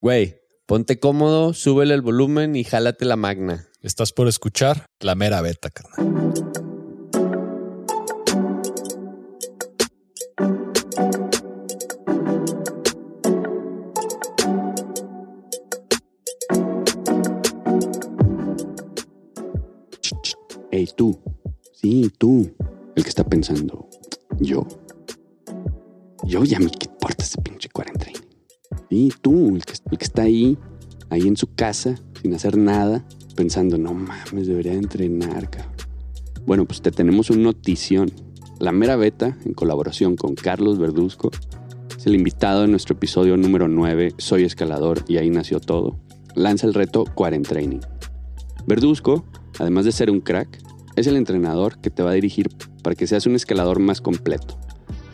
Güey, ponte cómodo, súbele el volumen y jálate la magna. Estás por escuchar la mera beta, carnal. Hey, tú. Sí, tú. El que está pensando. Yo. Yo ya me quito ese pinche 40. Y tú, el que, está ahí, ahí en su casa, sin hacer nada, pensando, no mames, debería entrenar, cabrón. Bueno, pues te tenemos una notición. La Mera Beta, en colaboración con Carlos Verduzco, es el invitado en nuestro episodio número 9, Soy escalador y ahí nació todo, lanza el reto Training. Verduzco, además de ser un crack, es el entrenador que te va a dirigir para que seas un escalador más completo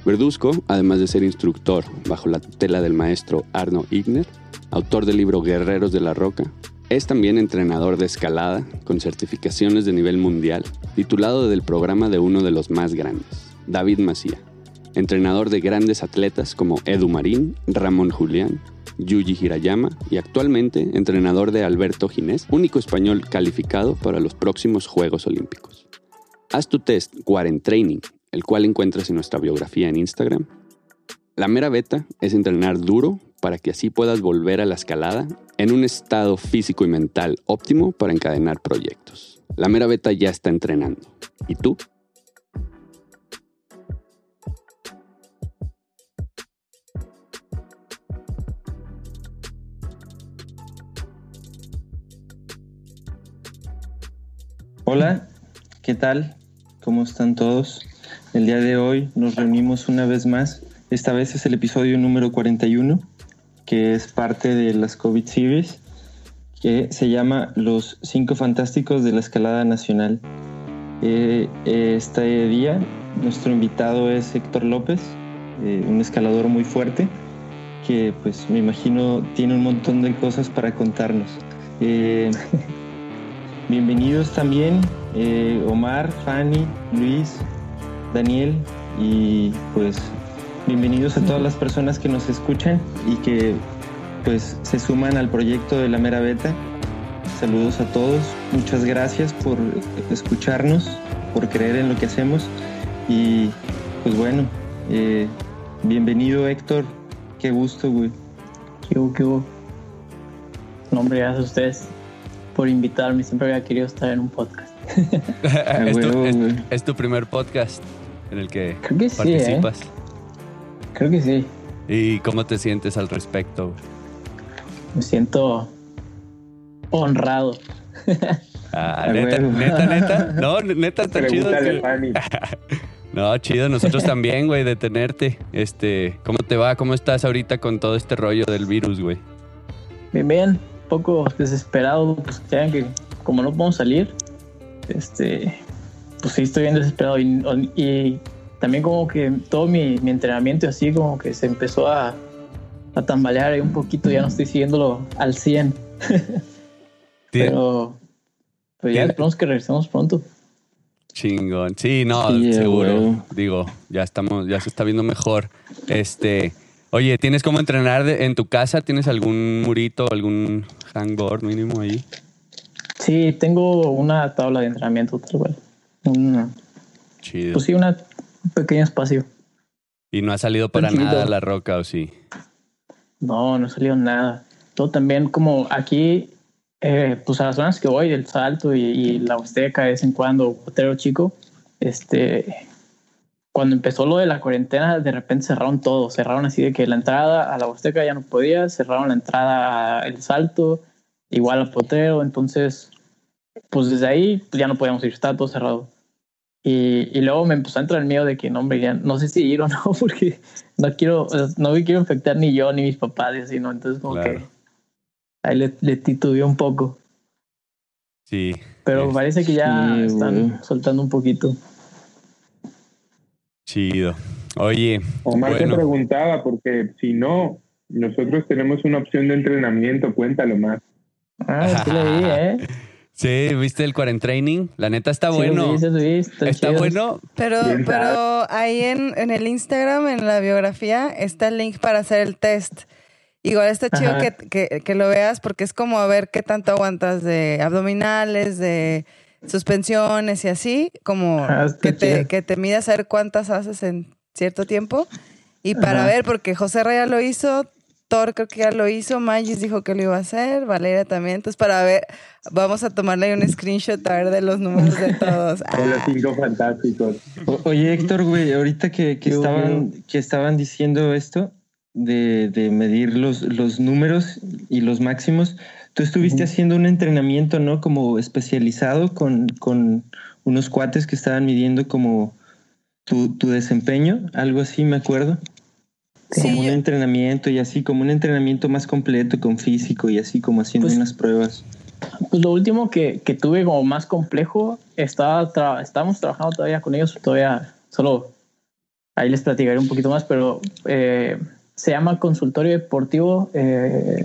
Verduzco, además de ser instructor bajo la tutela del maestro Arno Igner, autor del libro Guerreros de la Roca, es también entrenador de escalada con certificaciones de nivel mundial, titulado del programa de uno de los más grandes, David Macía, entrenador de grandes atletas como Edu Marín, Ramón Julián, Yuji Hirayama y actualmente entrenador de Alberto Ginés, único español calificado para los próximos Juegos Olímpicos. Haz tu test Training, el cual encuentras en nuestra biografía en Instagram. La mera beta es entrenar duro para que así puedas volver a la escalada en un estado físico y mental óptimo para encadenar proyectos. La mera beta ya está entrenando. ¿Y tú? Hola, ¿qué tal? ¿Cómo están todos? El día de hoy nos reunimos una vez más. Esta vez es el episodio número 41, que es parte de las COVID Series, que se llama Los Cinco Fantásticos de la Escalada Nacional. Eh, este día nuestro invitado es Héctor López, eh, un escalador muy fuerte, que pues me imagino tiene un montón de cosas para contarnos. Eh, Bienvenidos también Omar, Fanny, Luis, Daniel y pues bienvenidos a todas las personas que nos escuchan y que pues se suman al proyecto de la Mera Beta. Saludos a todos, muchas gracias por escucharnos, por creer en lo que hacemos y pues bueno, eh, bienvenido Héctor, qué gusto, güey. ¿Qué hubo, qué hubo? Nombre, gracias a ustedes por invitarme. Siempre había querido estar en un podcast. es, tu, es, tu, primer podcast en el que, Creo que participas. Sí, ¿eh? Creo que sí. ¿Y cómo te sientes al respecto? Me siento honrado. Ah, neta, neta, neta. No, neta, está chido. no, chido, nosotros también, güey, de tenerte. Este, ¿cómo te va? ¿Cómo estás ahorita con todo este rollo del virus, güey? Bien, bien poco desesperado, pues ya que como no podemos salir, este, pues sí estoy bien desesperado y, también como que todo mi, mi, entrenamiento así como que se empezó a, a tambalear ahí un poquito, ya no estoy siguiéndolo al 100. Pero, ya esperamos que regresemos pronto. Chingón. Sí, no, seguro. Digo, ya estamos, ya se está viendo mejor. Este, Oye, ¿tienes cómo entrenar en tu casa? ¿Tienes algún murito, algún hangboard mínimo ahí? Sí, tengo una tabla de entrenamiento tal cual. Chido. Pues sí, un pequeño espacio. ¿Y no ha salido para nada la roca o sí? No, no ha salido nada. Todo también como aquí, eh, pues a las zonas que voy, del Salto y, la Huasteca de vez en cuando, Potero Chico, este, cuando empezó lo de la cuarentena, de repente cerraron todo. Cerraron así de que la entrada a la Huasteca ya no podía, cerraron la entrada al Salto, igual al Potero. Entonces, pues desde ahí pues ya no podíamos ir, estaba todo cerrado. Y, y, luego me empezó a entrar el miedo de que no, hombre, ya no sé si ir o no, porque no quiero, no me quiero infectar ni yo ni mis papás y así, ¿no? Entonces, como que ahí le, le titubeó un poco. Sí. Pero parece que ya están soltando un poquito. Chido. Oye. Omar te preguntaba, porque si no, nosotros tenemos una opción de entrenamiento, cuéntalo más. Ah, sí lo vi, ¿eh? Sí, ¿viste el training La neta está bueno. está, bueno. Pero, pero ahí en, en el Instagram, en la biografía, está el link para hacer el test. Igual está chido que, que, lo veas porque es como a ver qué tanto aguantas de abdominales, de suspensiones y así, como que, te, que te midas a ver cuántas haces en cierto tiempo. Y para ver, porque José Raya lo hizo, Thor creo que ya lo hizo, Magis dijo que lo iba a hacer, Valeria también. Entonces, para ver, vamos a tomarle un screenshot a ver de los números de todos. De los cinco fantásticos. oye, Héctor, güey, ahorita que, que estaban, que estaban diciendo esto, de, medir los, los números y los máximos. Tú estuviste haciendo un entrenamiento, ¿no? Como especializado con, con unos cuates que estaban midiendo como tu, tu desempeño, algo así, me acuerdo. Como un entrenamiento y así, como un entrenamiento más completo con físico y así como haciendo pues unas pruebas. Pues lo último que, que tuve como más complejo, estaba estábamos trabajando todavía con ellos, todavía solo ahí les platicaré un poquito más, pero eh, se llama Consultorio Deportivo eh,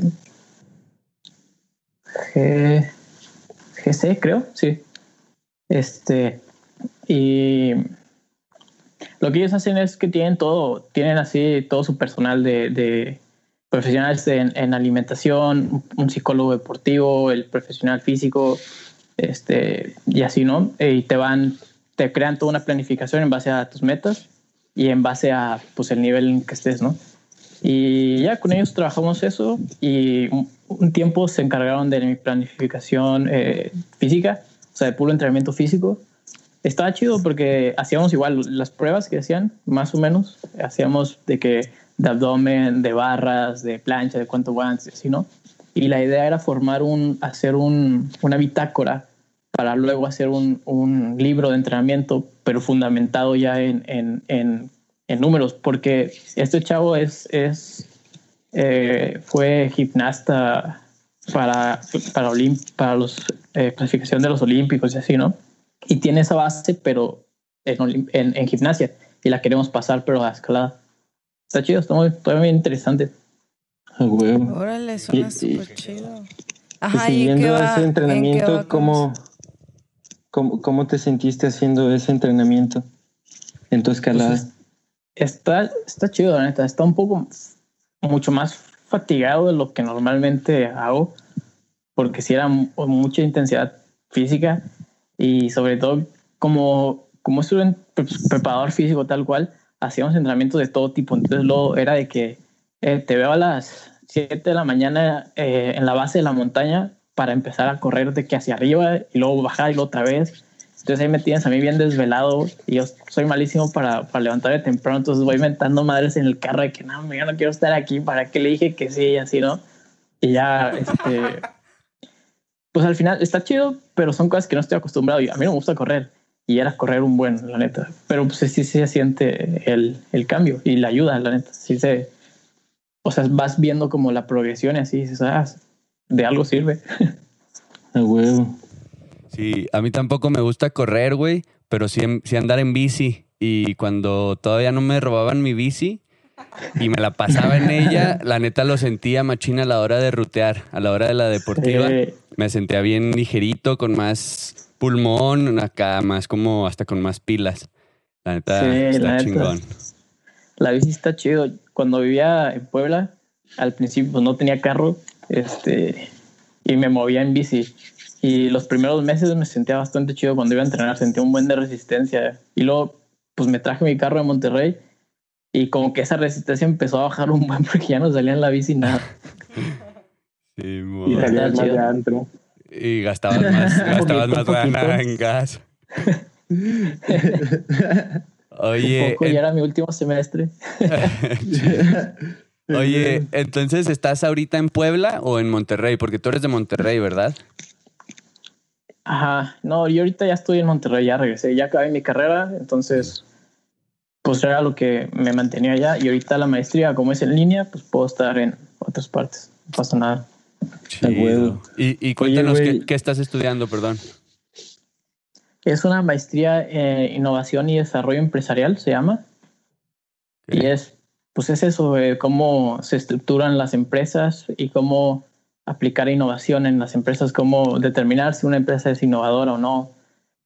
GC, creo, sí. Este, y lo que ellos hacen es que tienen todo, tienen así todo su personal de, profesionales en, alimentación, un psicólogo deportivo, el profesional físico, este, y así, ¿no? Y te van, te crean toda una planificación en base a tus metas y en base a pues el nivel en que estés, ¿no? Y ya con ellos trabajamos eso y un, tiempo se encargaron de mi planificación eh, física, o sea, de puro entrenamiento físico. Estaba chido porque hacíamos igual las pruebas que hacían, más o menos. Hacíamos de que de abdomen, de barras, de plancha, de cuánto guantes, así, ¿no? Y la idea era formar un, hacer un, una bitácora para luego hacer un, un libro de entrenamiento, pero fundamentado ya en, en, en en números, porque este chavo es, es eh, fue gimnasta para, para, para los eh, clasificación de los olímpicos y así, ¿no? Y tiene esa base, pero en, en, gimnasia, y la queremos pasar, pero a escalada. Está chido, está muy, muy interesante. Órale, suena súper chido. Ajá, y siguiendo ese entrenamiento, ¿cómo, cómo, cómo, te sentiste haciendo ese entrenamiento en tu escalada? Pues está, está chido, la neta. Está un poco mucho más fatigado de lo que normalmente hago, porque si era mucha intensidad física y sobre todo como, como un preparador físico tal cual, hacíamos entrenamientos de todo tipo. Entonces luego era de que eh, te veo a las 7 de la mañana eh, en la base de la montaña para empezar a correr de que hacia arriba y luego bajar y luego otra vez entonces ahí me tienes a mí bien desvelado y yo soy malísimo para, para levantarme temprano, entonces voy inventando madres en el carro de que no, yo no quiero estar aquí, ¿para qué le dije que sí y así, no? Y ya, este, pues al final está chido, pero son cosas que no estoy acostumbrado y a mí no me gusta correr y era correr un buen, la neta, pero pues sí, sí se siente el, el cambio y la ayuda, la neta, sí se, o sea, vas viendo como la progresión y así, dices, ah, de algo sirve. A huevo. Sí, a mí tampoco me gusta correr, güey, pero sí, sí, andar en bici. Y cuando todavía no me robaban mi bici y me la pasaba en ella, la neta lo sentía machina a la hora de rutear, a la hora de la deportiva. Me sentía bien ligerito, con más pulmón, acá más como hasta con más pilas. La neta está chingón. La bici está chido. Cuando vivía en Puebla, al principio no tenía carro, este, y me movía en bici. Y los primeros meses me sentía bastante chido cuando iba a entrenar, sentía un buen de resistencia. Y luego, pues me traje mi carro de Monterrey y como que esa resistencia empezó a bajar un buen porque ya no salía en la bici nada. Sí, y salías más de antro. Y gastabas más, gastabas más en gas. Oye. Poco, ya era mi último semestre. Oye, entonces, ¿estás ahorita en Puebla o en Monterrey? Porque tú eres de Monterrey, ¿verdad? Ajá, no, yo ahorita ya estoy en Monterrey, ya regresé, ya acabé mi carrera, entonces pues era lo que me mantenía allá y ahorita la maestría como es en línea, pues puedo estar en otras partes, no pasa nada. Y, y cuéntanos qué, estás estudiando, perdón. Es una maestría en innovación y desarrollo empresarial, se llama. Y es, pues es eso, cómo se estructuran las empresas y cómo aplicar innovación en las empresas, cómo determinar si una empresa es innovadora o no.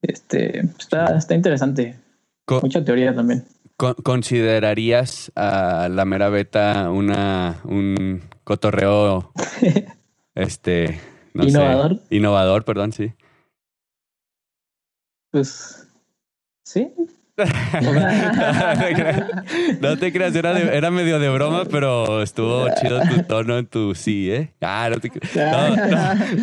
Este, está, está interesante. Mucha teoría también. ¿Considerarías a la mera beta una, un cotorreo, este, no innovador. innovador, perdón, sí. Pues, sí, no te creas, era, era, medio de broma, pero estuvo chido tu tono en tu sí, ¿eh? Ah, no te No,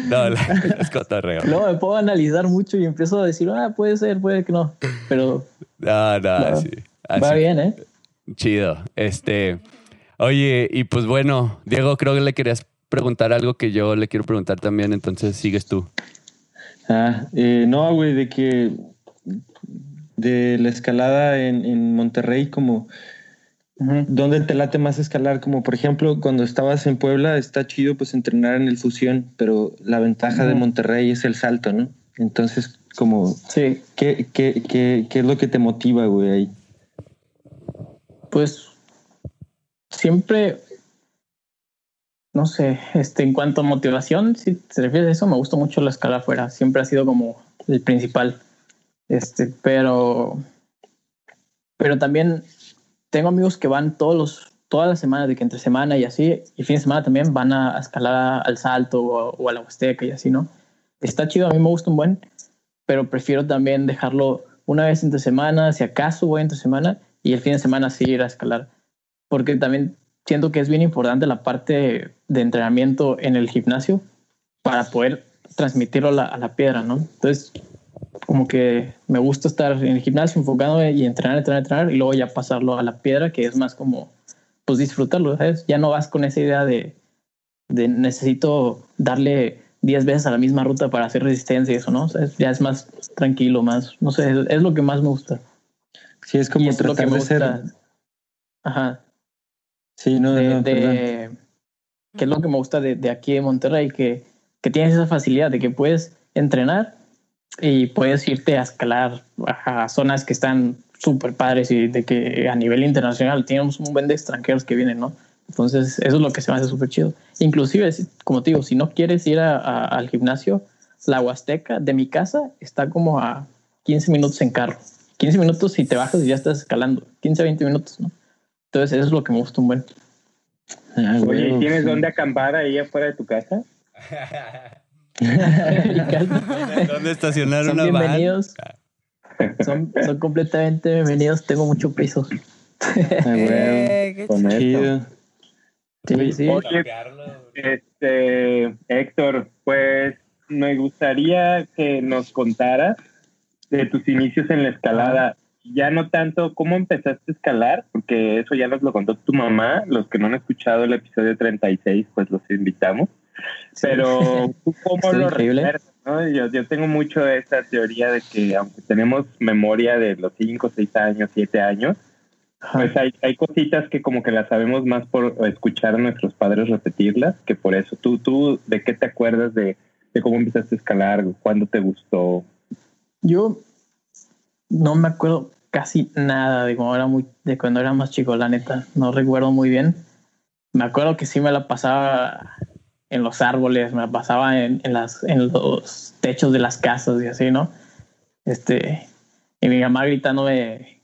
no, no, es cotorreo. No, me puedo analizar mucho y empiezo a decir, ah, puede ser, puede que no. Pero. No, no, sí. Va bien, ¿eh? Chido. Este. Oye, y pues bueno, Diego, creo que le querías preguntar algo que yo le quiero preguntar también, entonces sigues tú. Ah, eh, no, güey, de que de la escalada en, Monterrey, como ¿dónde te late más escalar? Como por ejemplo, cuando estabas en Puebla, está chido pues entrenar en el fusión, pero la ventaja de Monterrey es el salto, ¿no? Entonces, como, sí. ¿qué, qué, qué, qué es lo que te motiva, güey, ahí? Pues siempre, no sé, este, en cuanto a motivación, si te refieres a eso, me gusta mucho la escala afuera. Siempre ha sido como el principal. Este, pero, pero también tengo amigos que van todos los, todas las semanas, de que entre semana y así, y fin de semana también van a escalar al salto o, a la Huasteca y así, ¿no? Está chido, a mí me gusta un buen, pero prefiero también dejarlo una vez entre semana, si acaso voy entre semana, y el fin de semana sí ir a escalar. Porque también siento que es bien importante la parte de entrenamiento en el gimnasio para poder transmitirlo a la, piedra, ¿no? Entonces, como que me gusta estar en el gimnasio enfocado y entrenar, entrenar, entrenar y luego ya pasarlo a la piedra, que es más como, pues disfrutarlo, ¿sabes? Ya no vas con esa idea de, de necesito darle 10 veces a la misma ruta para hacer resistencia y eso, ¿no? Ya es más tranquilo, más, no sé, es, lo que más me gusta. Sí, es como tratar de ser... Ajá. Sí, no, de, de que es lo que me gusta de, de aquí de Monterrey, que, que tienes esa facilidad de que puedes entrenar y puedes irte a escalar a zonas que están súper padres y de que a nivel internacional tenemos un buen de extranjeros que vienen, ¿no? Entonces, eso es lo que se me hace súper chido. Inclusive, como te digo, si no quieres ir al gimnasio, la Huasteca de mi casa está como a 15 minutos en carro. 15 minutos y te bajas y ya estás escalando. 15 a 20 minutos, ¿no? Entonces, eso es lo que me gusta un buen. Ah, Oye, ¿tienes dónde acampar ahí afuera de tu casa? ¿Dónde estacionar son una bienvenidos. Son, son, completamente bienvenidos. Tengo mucho piso. eh, qué Sí, sí. este, Héctor, pues me gustaría que nos contaras de tus inicios en la escalada. Ya no tanto cómo empezaste a escalar, porque eso ya nos lo contó tu mamá. Los que no han escuchado el episodio 36, pues los invitamos. Pero tú cómo lo recuerdas, ¿no? Yo, yo tengo mucho esa teoría de que aunque tenemos memoria de los 5, 6 años, 7 años, pues hay, hay cositas que como que las sabemos más por escuchar a nuestros padres repetirlas, que por eso. ¿Tú, tú de qué te acuerdas de, de cómo empezaste a escalar? ¿Cuándo te gustó? Yo no me acuerdo casi nada de cuando era muy de cuando era más chico, la neta. No recuerdo muy bien. Me acuerdo que sí me la pasaba en los árboles, me pasaba en, en, las, en los techos de las casas y así, ¿no? Este, y mi mamá gritándome,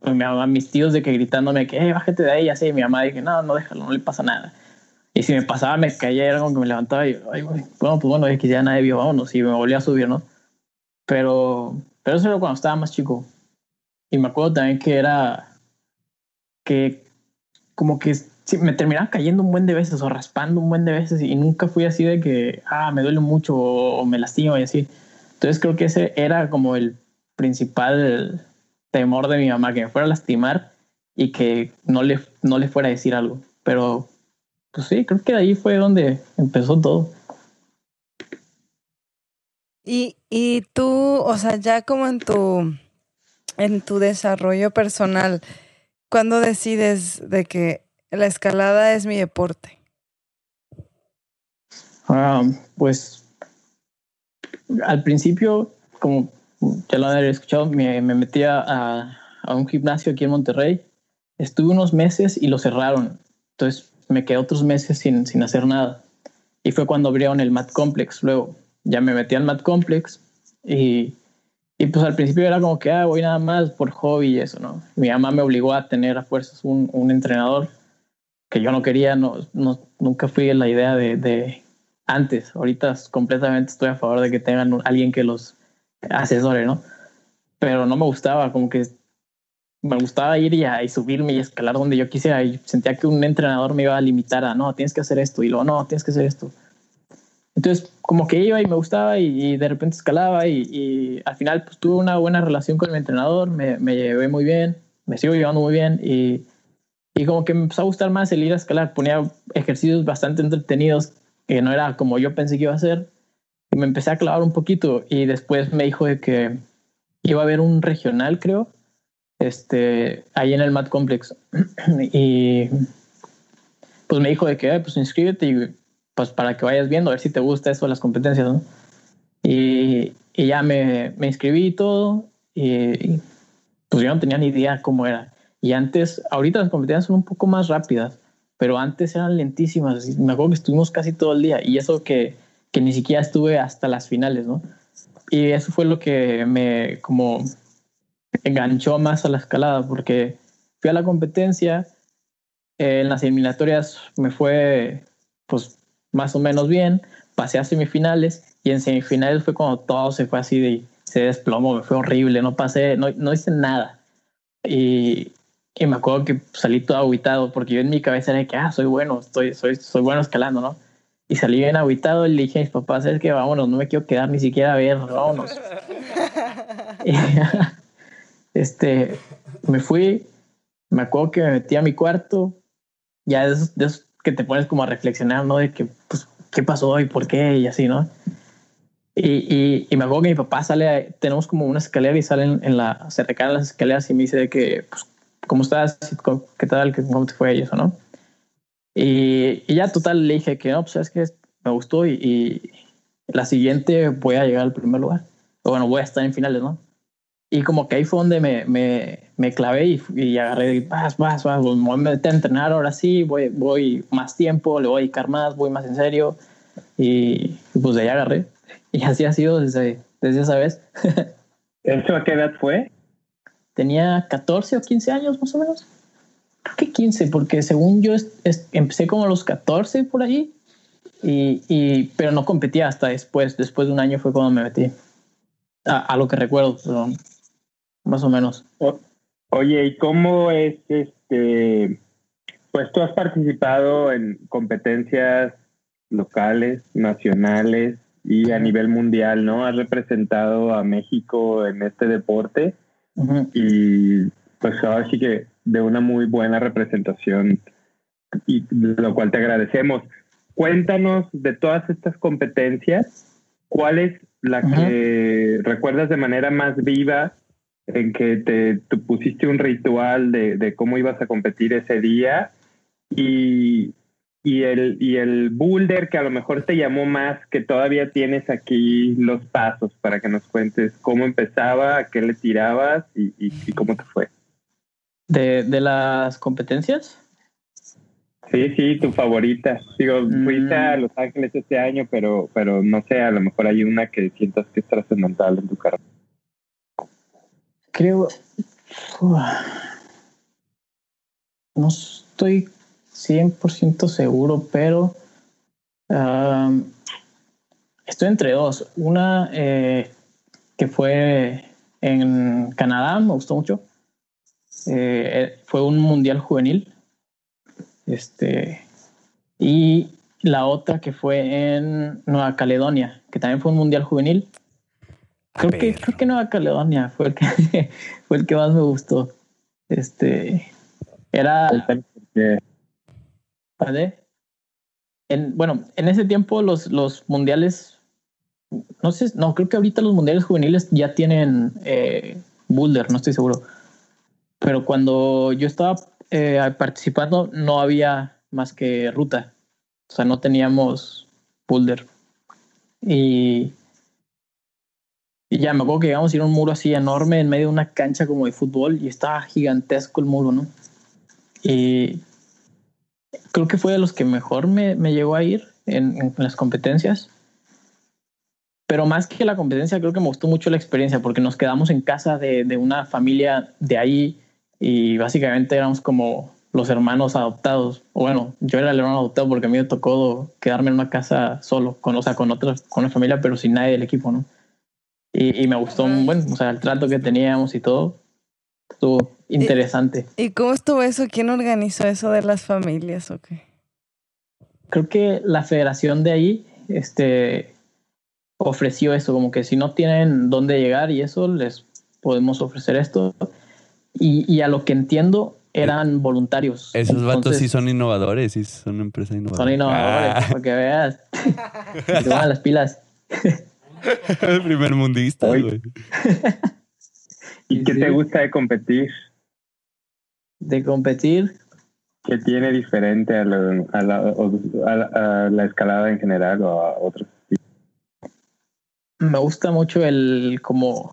pues, mi mis tíos de que gritándome que, hey, bájate de ahí, así, y mi mamá dije, no, no déjalo, no le pasa nada. Y si me pasaba, me caía, era como que me levantaba y, ay, bueno, pues bueno, es que ya nadie vio, vámonos, y me volví a subir, ¿no? Pero, pero eso era cuando estaba más chico. Y me acuerdo también que era, que como que me terminaba cayendo un buen de veces o raspando un buen de veces y nunca fui así de que, ah, me duele mucho o, me lastimo y así. Entonces creo que ese era como el principal temor de mi mamá, que me fuera a lastimar y que no le, no le fuera a decir algo. Pero, pues sí, creo que ahí fue donde empezó todo. Y, y tú, o sea, ya como en tu, en tu desarrollo personal, ¿cuándo decides de que la escalada es mi deporte. Ah, pues al principio, como ya lo han escuchado, me, me metí a, un gimnasio aquí en Monterrey. Estuve unos meses y lo cerraron. Entonces me quedé otros meses sin, sin hacer nada. Y fue cuando abrieron el Mat Complex. Luego ya me metí al Mat Complex y, y pues al principio era como que ah, voy nada más por hobby y eso, ¿no? Mi mamá me obligó a tener a fuerzas un, un entrenador que yo no quería, no, no, nunca fui en la idea de, de antes. Ahorita completamente estoy a favor de que tengan alguien que los asesore, ¿no? Pero no me gustaba, como que me gustaba ir y, y, subirme y escalar donde yo quisiera y sentía que un entrenador me iba a limitar a no, tienes que hacer esto y luego no, tienes que hacer esto. Entonces, como que iba y me gustaba y, de repente escalaba y, al final pues tuve una buena relación con mi entrenador, me, me, llevé muy bien, me sigo llevando muy bien y, y como que me empezó a gustar más el ir a escalar, ponía ejercicios bastante entretenidos que no era como yo pensé que iba a ser y me empecé a clavar un poquito y después me dijo de que iba a haber un regional, creo, este, ahí en el Mat Complex. y pues me dijo de que, pues inscríbete y pues para que vayas viendo, a ver si te gusta eso, las competencias, ¿no? Y, y ya me, me, inscribí y todo, y, pues yo no tenía ni idea cómo era. Y antes, ahorita las competencias son un poco más rápidas, pero antes eran lentísimas. Me acuerdo que estuvimos casi todo el día, y eso que, que ni siquiera estuve hasta las finales, ¿no? Y eso fue lo que me, como, enganchó más a la escalada porque fui a la competencia, eh, en las eliminatorias me fue pues más o menos bien, pasé a semifinales y en semifinales fue cuando todo se fue así de se desplomó, fue horrible, no pasé, no, no hice nada. Y, y me acuerdo que salí todo aguitado porque yo en mi cabeza era que, ah, soy bueno, estoy, soy, soy bueno escalando, ¿no? Y salí bien aguitado y le dije a mis papás, es que vámonos, no me quiero quedar ni siquiera a ver, vámonos. Este, me fui, me acuerdo que me metí a mi cuarto, ya de esos, que te pones como a reflexionar, ¿no? De que, pues, ¿qué pasó y por qué? Y así, ¿no? Y, y, me acuerdo que mi papá sale, tenemos como una escalera y salen en la, se recargan las escaleras y me dice de que, pues, ¿cómo estás? ¿Qué tal? ¿Cómo te fue? Y eso, ¿no? Y, y ya total le dije que no, pues es que me gustó y, y, la siguiente voy a llegar al primer lugar. O bueno, voy a estar en finales, ¿no? Y como que ahí fue donde me, me, me clavé y, y agarré, vas, vas, vas, me voy a meter a entrenar, ahora sí, voy, voy más tiempo, le voy a dedicar más, voy más en serio. Y, pues de ahí agarré. Y así ha sido desde, desde esa vez. ¿Eso a qué edad fue? Tenía 14 o 15 años más o menos. Creo que 15, porque según yo empecé como a los 14 por ahí. Y, y, pero no competía hasta después. Después de un año fue cuando me metí. A, a lo que recuerdo, pero más o menos. oye, ¿y cómo es este? Pues tú has participado en competencias locales, nacionales y a nivel mundial, ¿no? Has representado a México en este deporte y pues ahora sí que de una muy buena representación y de lo cual te agradecemos. Cuéntanos de todas estas competencias, ¿cuál es la que recuerdas de manera más viva en que te, pusiste un ritual de, cómo ibas a competir ese día y, y, el, y el boulder que a lo mejor te llamó más, que todavía tienes aquí los pasos para que nos cuentes cómo empezaba, a qué le tirabas y, y, cómo te fue. ¿De, ¿De, las competencias? Sí, sí, tu favorita. Digo, fuiste a mm. Los Ángeles este año, pero, pero no sé, a lo mejor hay una que sientas que es trascendental en tu carrera creo. no estoy 100% seguro, pero estoy entre dos. Una eh, que fue en Canadá, me gustó mucho. Eh, fue un mundial juvenil. Este, y la otra que fue en Nueva Caledonia, que también fue un mundial juvenil. Creo que, creo que Nueva Caledonia fue el que fue el que más me gustó. Este era En, bueno, en ese tiempo los, los mundiales, no sé, no, creo que ahorita los mundiales juveniles ya tienen eh, boulder, no estoy seguro. Pero cuando yo estaba eh, participando no había más que ruta. O sea, no teníamos boulder. Y y ya me acuerdo que íbamos a ir a un muro así enorme en medio de una cancha como de fútbol y estaba gigantesco el muro, ¿no? Y creo que fue de los que mejor me, me llegó a ir en, en, las competencias. Pero más que la competencia, creo que me gustó mucho la experiencia porque nos quedamos en casa de, de una familia de ahí y básicamente éramos como los hermanos adoptados. Bueno, yo era el hermano adoptado porque a mí me tocó quedarme en una casa solo, con, o sea, con otra, con la familia, pero sin nadie del equipo, ¿no? Y, me gustó, bueno, o sea, el trato que teníamos y todo. Estuvo interesante. ¿Y, cómo estuvo eso? ¿Quién organizó eso de las familias o qué? Creo que la federación de ahí, este, ofreció eso, como que si no tienen dónde llegar y eso, les podemos ofrecer esto. Y, y a lo que entiendo, eran voluntarios. Esos vatos sí son innovadores, sí son empresas innovadoras. Son innovadores, ah. para que veas. Toman las pilas. El primer mundista, güey. ¿Y qué te gusta de competir? De competir. ¿Qué tiene diferente a, la, a, la, escalada en general o a otros? Me gusta mucho el como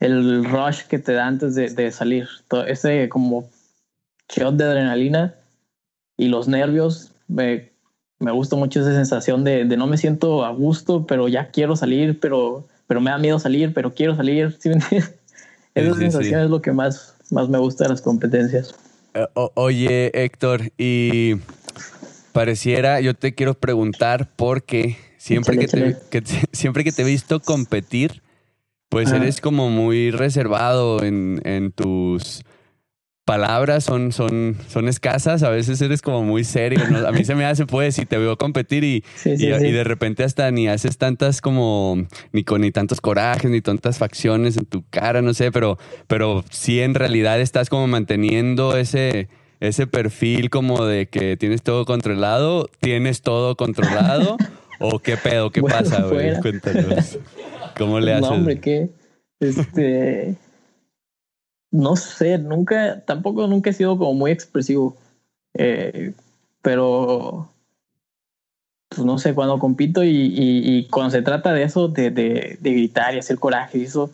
el rush que te da antes de, salir. Todo ese como shot de adrenalina y los nervios. Me, gusta mucho esa sensación de, no me siento a gusto, pero ya quiero salir, pero, pero me da miedo salir, pero quiero salir. Esa sensación es lo que más, más me gusta de las competencias. Eh, oye, Héctor, y pareciera, yo te quiero preguntar porque siempre, que, te, siempre que te he visto competir, pues eres como muy reservado en, en, tus palabras, son, son, son escasas, a veces eres como muy serio. A mí se me hace, pues, si te veo competir y, y, de repente hasta ni haces tantas como, ni con ni tantos corajes, ni tantas facciones en tu cara, no sé, pero, pero sí en realidad estás como manteniendo ese, ese perfil como de que tienes todo controlado, tienes todo controlado. ¿O qué pedo? ¿Qué pasa, güey? Cuéntanos. ¿Cómo le haces? No, hombre, ¿qué? Este. No sé, nunca, tampoco nunca he sido como muy expresivo. Eh, pero. Pues no sé, cuando compito y, y, cuando se trata de eso, de, de, de gritar y hacer coraje y eso,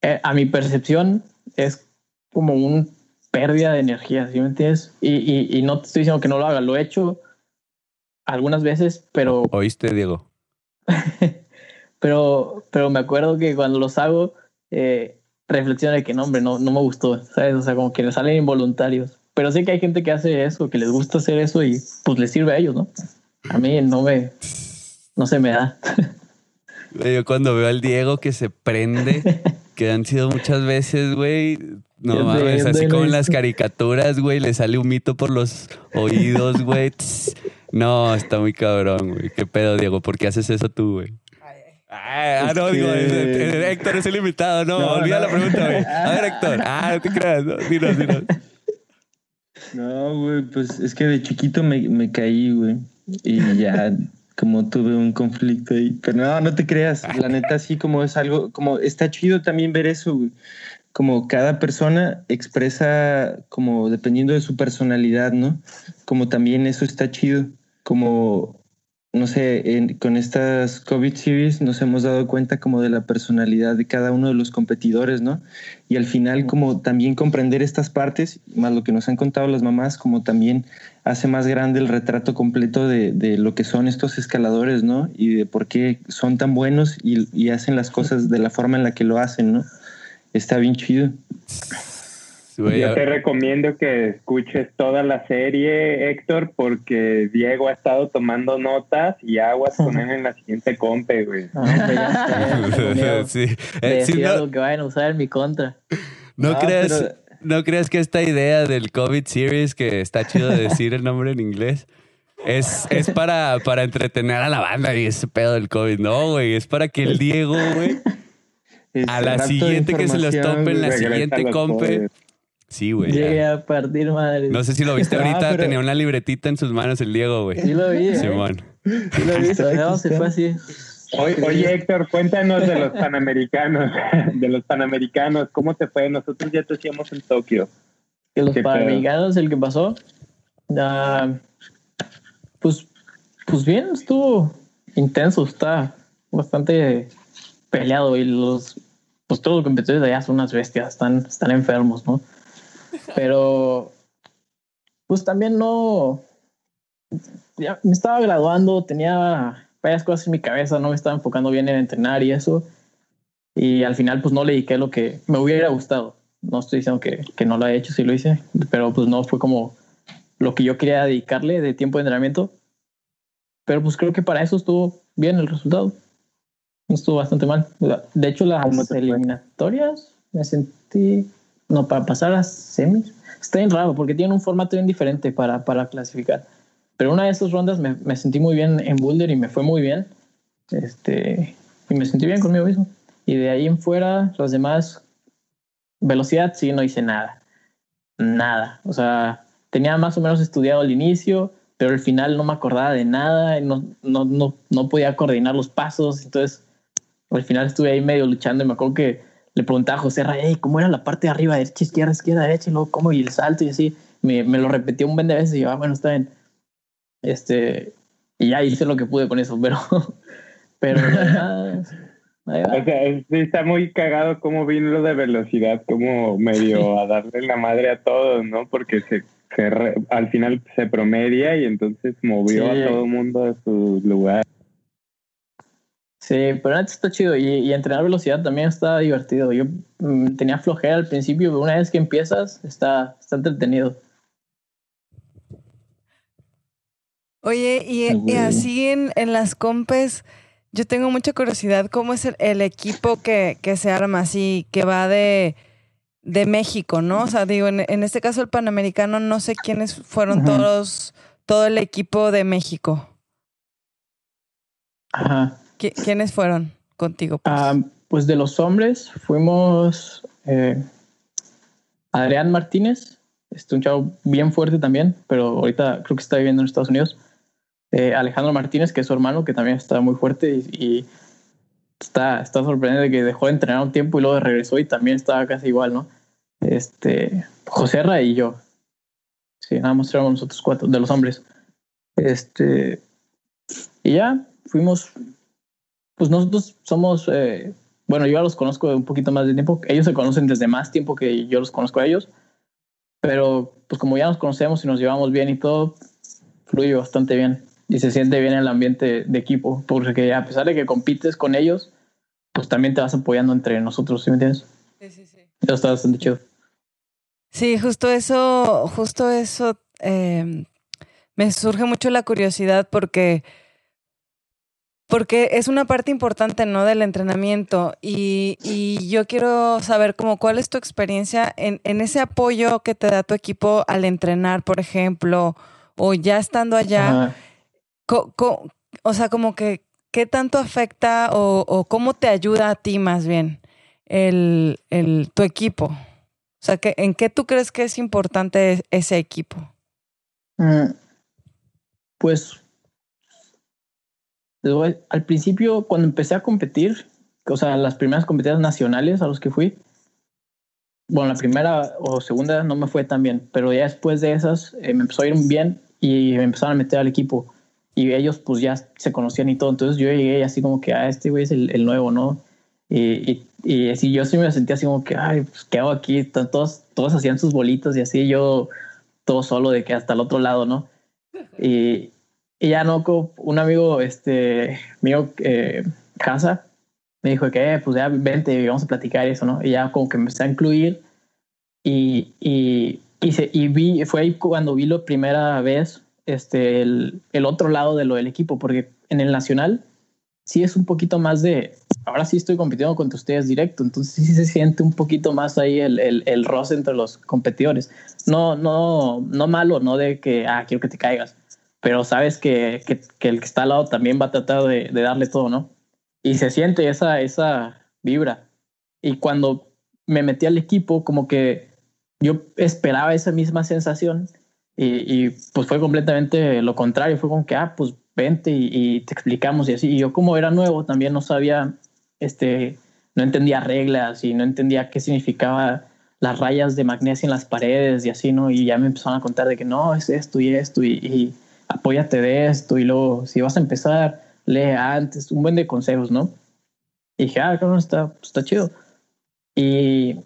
eh, a mi percepción es como una pérdida de energía, ¿sí me entiendes? Y no te estoy diciendo que no lo haga, lo he hecho algunas veces, pero... ¿Oíste, Diego? pero, pero me acuerdo que cuando los hago, eh, reflexiono de que no, hombre, no, no me gustó, ¿sabes? O sea, como que les salen involuntarios. Pero sé que hay gente que hace eso, que les gusta hacer eso y pues les sirve a ellos, ¿no? A mí no me... No se me da. Yo cuando veo al Diego que se prende, que han sido muchas veces, güey, no mames, así como en las caricaturas, güey, le sale un mito por los oídos, güey. No, está muy cabrón, güey. ¿Qué pedo, Diego? ¿Por qué haces eso tú, güey? Ah, no, digo, Héctor es el invitado, no, olvida la pregunta, güey. A ver, Héctor, ah, no te creas, no, dinos, dinos. No, güey, pues es que de chiquito me, me caí, güey. Y ya como tuve un conflicto ahí. Pero no, no te creas. La neta, sí, como es algo, como está chido también ver eso, güey como cada persona expresa como dependiendo de su personalidad, ¿no? Como también eso está chido, como, no sé, con estas COVID series nos hemos dado cuenta como de la personalidad de cada uno de los competidores, ¿no? Y al final como también comprender estas partes, más lo que nos han contado las mamás, como también hace más grande el retrato completo de, de lo que son estos escaladores, ¿no? Y de por qué son tan buenos y, y hacen las cosas de la forma en la que lo hacen, ¿no? Está bien chido. Yo te recomiendo que escuches toda la serie, Héctor, porque Diego ha estado tomando notas y aguas con él en la siguiente compe, güey. sí. Eh, que vayan a usar en mi contra. No, creas, no creas que esta idea del COVID series, que está chido decir el nombre en inglés, es, es para, para entretener a la banda y ese pedo del COVID. No, güey, es para que el Diego, güey a la siguiente que se los tope en la siguiente compe. Sí, güey. Llegué a partir madre. No sé si lo viste ahorita, tenía una libretita en sus manos el Diego, güey. Sí lo vi. ¿eh? Simón. Sí lo vi, se fue así. Oye, Héctor, cuéntanos de los panamericanos, de los panamericanos, ¿cómo te fue? Nosotros ya te hacíamos en Tokio. Que los panamericanos, el que pasó, pues, pues bien, estuvo intenso, está bastante peleado y los, pues todos los competidores de allá son unas bestias, están, están enfermos, ¿no? Pero, pues también no, ya me estaba graduando, tenía varias cosas en mi cabeza, no me estaba enfocando bien en entrenar y eso. Y al final, pues no le dediqué lo que me hubiera gustado. No estoy diciendo que, que no lo he hecho, sí lo hice, pero pues no fue como lo que yo quería dedicarle de tiempo de entrenamiento. Pero pues creo que para eso estuvo bien el resultado. Estuvo bastante mal. De hecho, las eliminatorias me sentí. No, para pasar a semis. Está bien raro porque tienen un formato bien diferente para, para clasificar. Pero una de esas rondas me, me, sentí muy bien en Boulder y me fue muy bien. Este, y me sentí bien conmigo mismo. Y de ahí en fuera, los demás, velocidad sí no hice nada. Nada. O sea, tenía más o menos estudiado al inicio, pero al final no me acordaba de nada, no, no, no, no podía coordinar los pasos. Entonces, al final estuve ahí medio luchando y me acuerdo que le preguntaba a José Ray, ¿cómo era la parte de arriba, derecha, izquierda, izquierda, derecha? Y luego, ¿cómo? Y el salto y así. Me, me lo repetí un buen de veces y yo, ah, bueno, está bien. Este, y ya hice lo que pude con eso, pero, pero nada, o sea, está muy cagado cómo vino lo de velocidad, como medio a darle la madre a todos, ¿no? Porque se, al final se promedia y entonces movió a todo el mundo a su lugar. Sí, pero antes está chido y, y, entrenar velocidad también está divertido. Yo mm, tenía flojera al principio, pero una vez que empiezas está, está entretenido. Oye, y, así en, en, las compes, yo tengo mucha curiosidad, ¿cómo es el, equipo que, que, se arma así, que va de, de México, ¿no? O sea, digo, en, en, este caso el Panamericano, no sé quiénes fueron todos, todo el equipo de México. Ajá. ¿Quiénes fueron contigo? Pues? Ah, pues de los hombres fuimos eh, Adrián Martínez, este, un chavo bien fuerte también, pero ahorita creo que está viviendo en Estados Unidos. Eh, Alejandro Martínez, que es su hermano, que también está muy fuerte y, está, está sorprendente que dejó de entrenar un tiempo y luego regresó y también estaba casi igual, ¿no? Este, José Ra y yo. Sí, nada más éramos nosotros cuatro, de los hombres. Este, y ya fuimos pues nosotros somos, eh, bueno, yo ya los conozco de un poquito más de tiempo, ellos se conocen desde más tiempo que yo los conozco a ellos, pero pues como ya nos conocemos y nos llevamos bien y todo, fluye bastante bien y se siente bien el ambiente de equipo, porque a pesar de que compites con ellos, pues también te vas apoyando entre nosotros, ¿sí me entiendes? Sí, sí, sí. Eso está bastante chido. Sí, justo eso, justo eso, eh, me surge mucho la curiosidad porque porque es una parte importante, ¿no? Del entrenamiento y, y yo quiero saber como cuál es tu experiencia en, en, ese apoyo que te da tu equipo al entrenar, por ejemplo, o ya estando allá. o sea, como que, ¿qué tanto afecta o, o, cómo te ayuda a ti más bien el, el, tu equipo? O sea, ¿en qué tú crees que es importante ese equipo? Mm, pues al principio, cuando empecé a competir, o sea, las primeras competiciones nacionales a los que fui, bueno, la primera o segunda no me fue tan bien, pero ya después de esas eh, me empezó a ir bien y me empezaron a meter al equipo. Y ellos pues ya se conocían y todo. Entonces yo llegué así como que, ah, este güey es el, nuevo, ¿no? Y, y, así yo sí me sentía así como que, ay, pues, ¿qué hago aquí? Todos, todos hacían sus bolitos y así yo todo solo de que hasta el otro lado, ¿no? Y, y ya no, un amigo este, mío, eh, me dijo que, eh, pues ya vente, vamos a platicar eso, ¿no? Y ya como que me empecé a incluir y, y, y, se, y vi, fue ahí cuando vi la primera vez este, el, el, otro lado de lo del equipo, porque en el nacional sí es un poquito más de, ahora sí estoy compitiendo contra ustedes directo, entonces sí se siente un poquito más ahí el, el, el roce entre los competidores. No, no, no malo, no de que, ah, quiero que te caigas, pero sabes que, que, el que está al lado también va a tratar de, de, darle todo, ¿no? Y se siente esa, esa vibra. Y cuando me metí al equipo, como que yo esperaba esa misma sensación y, y pues fue completamente lo contrario, fue como que, ah, pues vente y, y, te explicamos y así. Y yo como era nuevo también no sabía, este, no entendía reglas y no entendía qué significaba las rayas de magnesio en las paredes y así, ¿no? Y ya me empezaron a contar de que no, es esto y esto y, y apóyate de esto y luego si vas a empezar, lee antes, un buen de consejos, ¿no? Y dije, ah, cabrón, está, está chido. Y,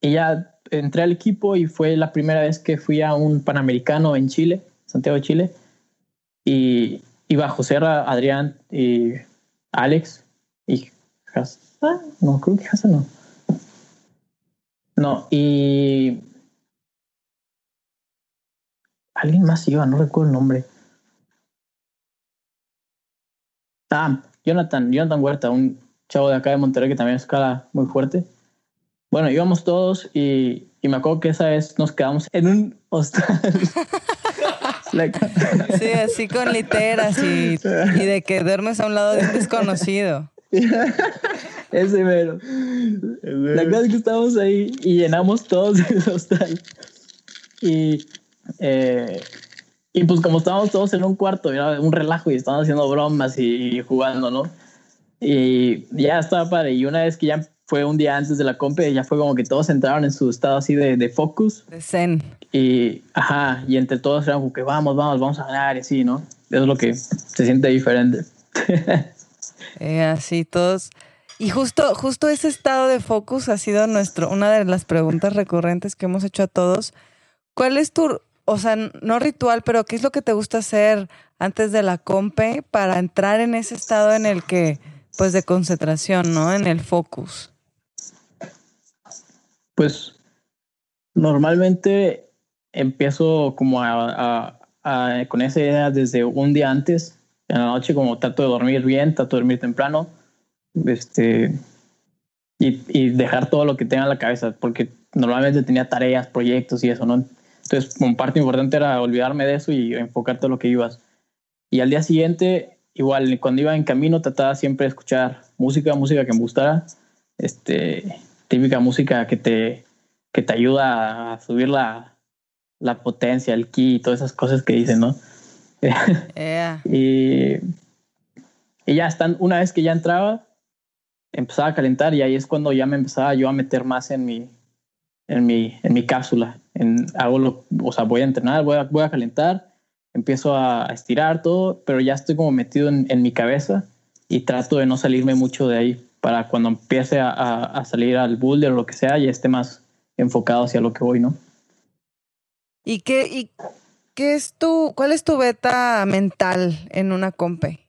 y ya entré al equipo y fue la primera vez que fui a un Panamericano en Chile, Santiago de Chile. Y iba José Adrián y Alex y no, creo que Hasa no. No, y alguien más iba, no recuerdo el nombre. Ah, Jonathan, Jonathan Huerta, un chavo de acá de Monterrey que también escala muy fuerte. Bueno, íbamos todos y, y me acuerdo que esa vez nos quedamos en un hostal. sí, así con literas y, y, de que duermes a un lado de un desconocido. Ese mero. La cosa es que estábamos ahí y llenamos todos el hostal. Y, eh, y pues como estábamos todos en un cuarto, era un relajo y estábamos haciendo bromas y, y jugando, ¿no? Y ya estaba padre. Y una vez que ya fue un día antes de la compa ya fue como que todos entraron en su estado así de, de focus. De zen. Y, ajá, y entre todos eran como que vamos, vamos, vamos a ganar y así, ¿no? Eso es lo que se siente diferente. eh, así todos. Y justo, justo ese estado de focus ha sido nuestro, una de las preguntas recurrentes que hemos hecho a todos. ¿Cuál es tu, o sea, no ritual, pero qué es lo que te gusta hacer antes de la compe para entrar en ese estado en el que, pues de concentración, ¿no? En el focus. Pues normalmente empiezo como a, con esa idea desde un día antes, en la noche como trato de dormir bien, trato de dormir temprano, este, y, y dejar todo lo que tenga en la cabeza, porque normalmente tenía tareas, proyectos y eso, ¿no? Entonces, como parte importante era olvidarme de eso y enfocarte en lo que ibas. Y al día siguiente, igual, cuando iba en camino, trataba siempre de escuchar música, música que me gustara, este, típica música que te, que te ayuda a subir la, la potencia, el ki y todas esas cosas que dicen, ¿no? y, y ya están, una vez que ya entraba, empezaba a calentar y ahí es cuando ya me empezaba yo a meter más en mi, en mi, en mi cápsula. En, hago lo, o sea, voy a entrenar, voy a, voy a calentar, empiezo a, estirar todo, pero ya estoy como metido en, en, mi cabeza y trato de no salirme mucho de ahí para cuando empiece a, a salir al boulder o lo que sea, ya esté más enfocado hacia lo que voy, ¿no? ¿Y qué, y qué es tu, cuál es tu beta mental en una compe?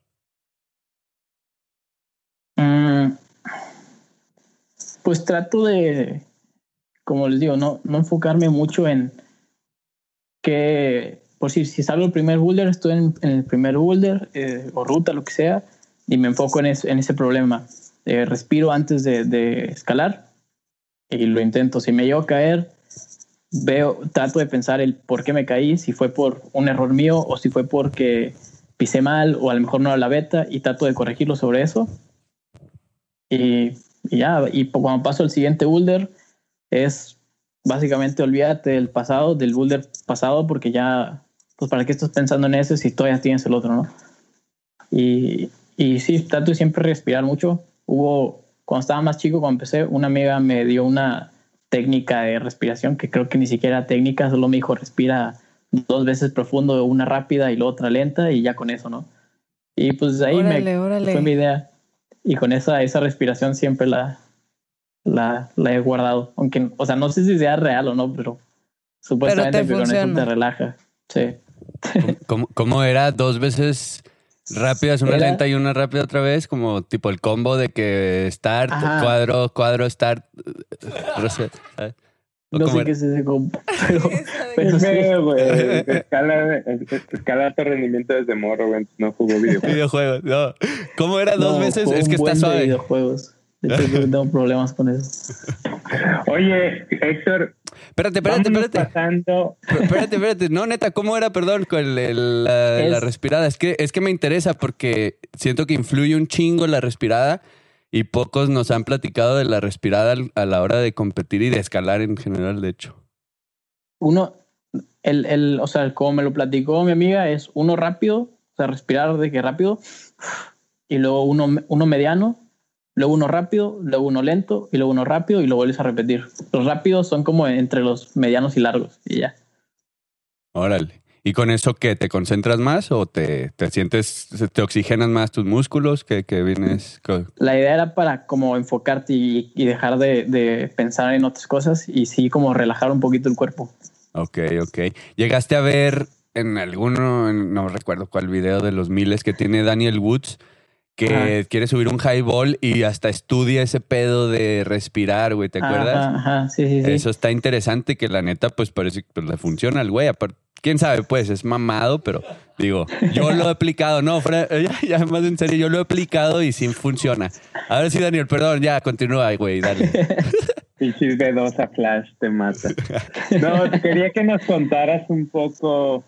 Mm, pues trato de, como les digo, no, no enfocarme mucho en que, por si, si salgo el primer boulder, estoy en, el primer boulder eh, o ruta, lo que sea, y me enfoco en, en ese problema. Eh, respiro antes de, de escalar y lo intento. Si me llevo a caer, veo, trato de pensar el por qué me caí, si fue por un error mío o si fue porque pisé mal o a lo mejor no era la beta y trato de corregirlo sobre eso. Y, ya, y cuando paso al siguiente boulder es básicamente olvídate del pasado, del boulder pasado, porque ya, pues para qué estás pensando en ese si todavía tienes el otro, ¿no? Y, y sí, trato de siempre respirar mucho. Hubo, cuando estaba más chico, cuando empecé, una amiga me dio una técnica de respiración que creo que ni siquiera técnica, solo me dijo respira dos veces profundo, una rápida y la otra lenta y ya con eso, ¿no? Y pues ahí me fue mi idea. Y con esa, esa respiración siempre la, la, la he guardado. Aunque, o sea, no sé si sea real o no, pero supuestamente pero con eso te relaja. Sí. ¿Cómo, ¿Cómo, era? ¿Dos veces rápidas, una lenta y una rápida otra vez? Como tipo el combo de que start, cuadro, cuadro, start, reset. No sé qué es ese combo. Pero, pero güey. Escala, escala tu rendimiento desde morro, güey. No jugó videojuegos. videojuegos, no. ¿Cómo era dos veces? Es que está suave. Videojuegos. De hecho, tengo problemas con eso. Oye, Héctor. Espérate, espérate, espérate. Pasando... Espérate, espérate. No, neta, ¿cómo era, perdón, con la, respirada? Es que, es que me interesa porque siento que influye un chingo la respirada y pocos nos han platicado de la respirada a la hora de competir y de escalar en general, de hecho. Uno, el, el, o sea, como me lo platicó mi amiga, es uno rápido, o sea, respirar de que rápido, y luego uno, uno mediano, luego uno rápido, luego uno lento y luego uno rápido y lo vuelves a repetir. Los rápidos son como entre los medianos y largos y ya. Órale. ¿Y con eso qué? ¿Te concentras más o te, te sientes, te oxigenan más tus músculos? que, que vienes? La idea era para como enfocarte y, y dejar de, de, pensar en otras cosas y sí como relajar un poquito el cuerpo. Ok, ok. ¿Llegaste a ver en alguno, no recuerdo cuál video de los miles que tiene Daniel Woods, que quiere subir un highball y hasta estudia ese pedo de respirar, güey, ¿te acuerdas? Ajá, sí, sí, sí. Eso está interesante que la neta, pues parece que pues, le funciona al güey. Quién sabe, pues es mamado, pero digo, yo lo he aplicado, no, ya, ya, más en serio, yo lo he aplicado y sí funciona. A ver si Daniel, perdón, ya continúa, güey, dale. Pichis de dos a Flash te mata. No, quería que nos contaras un poco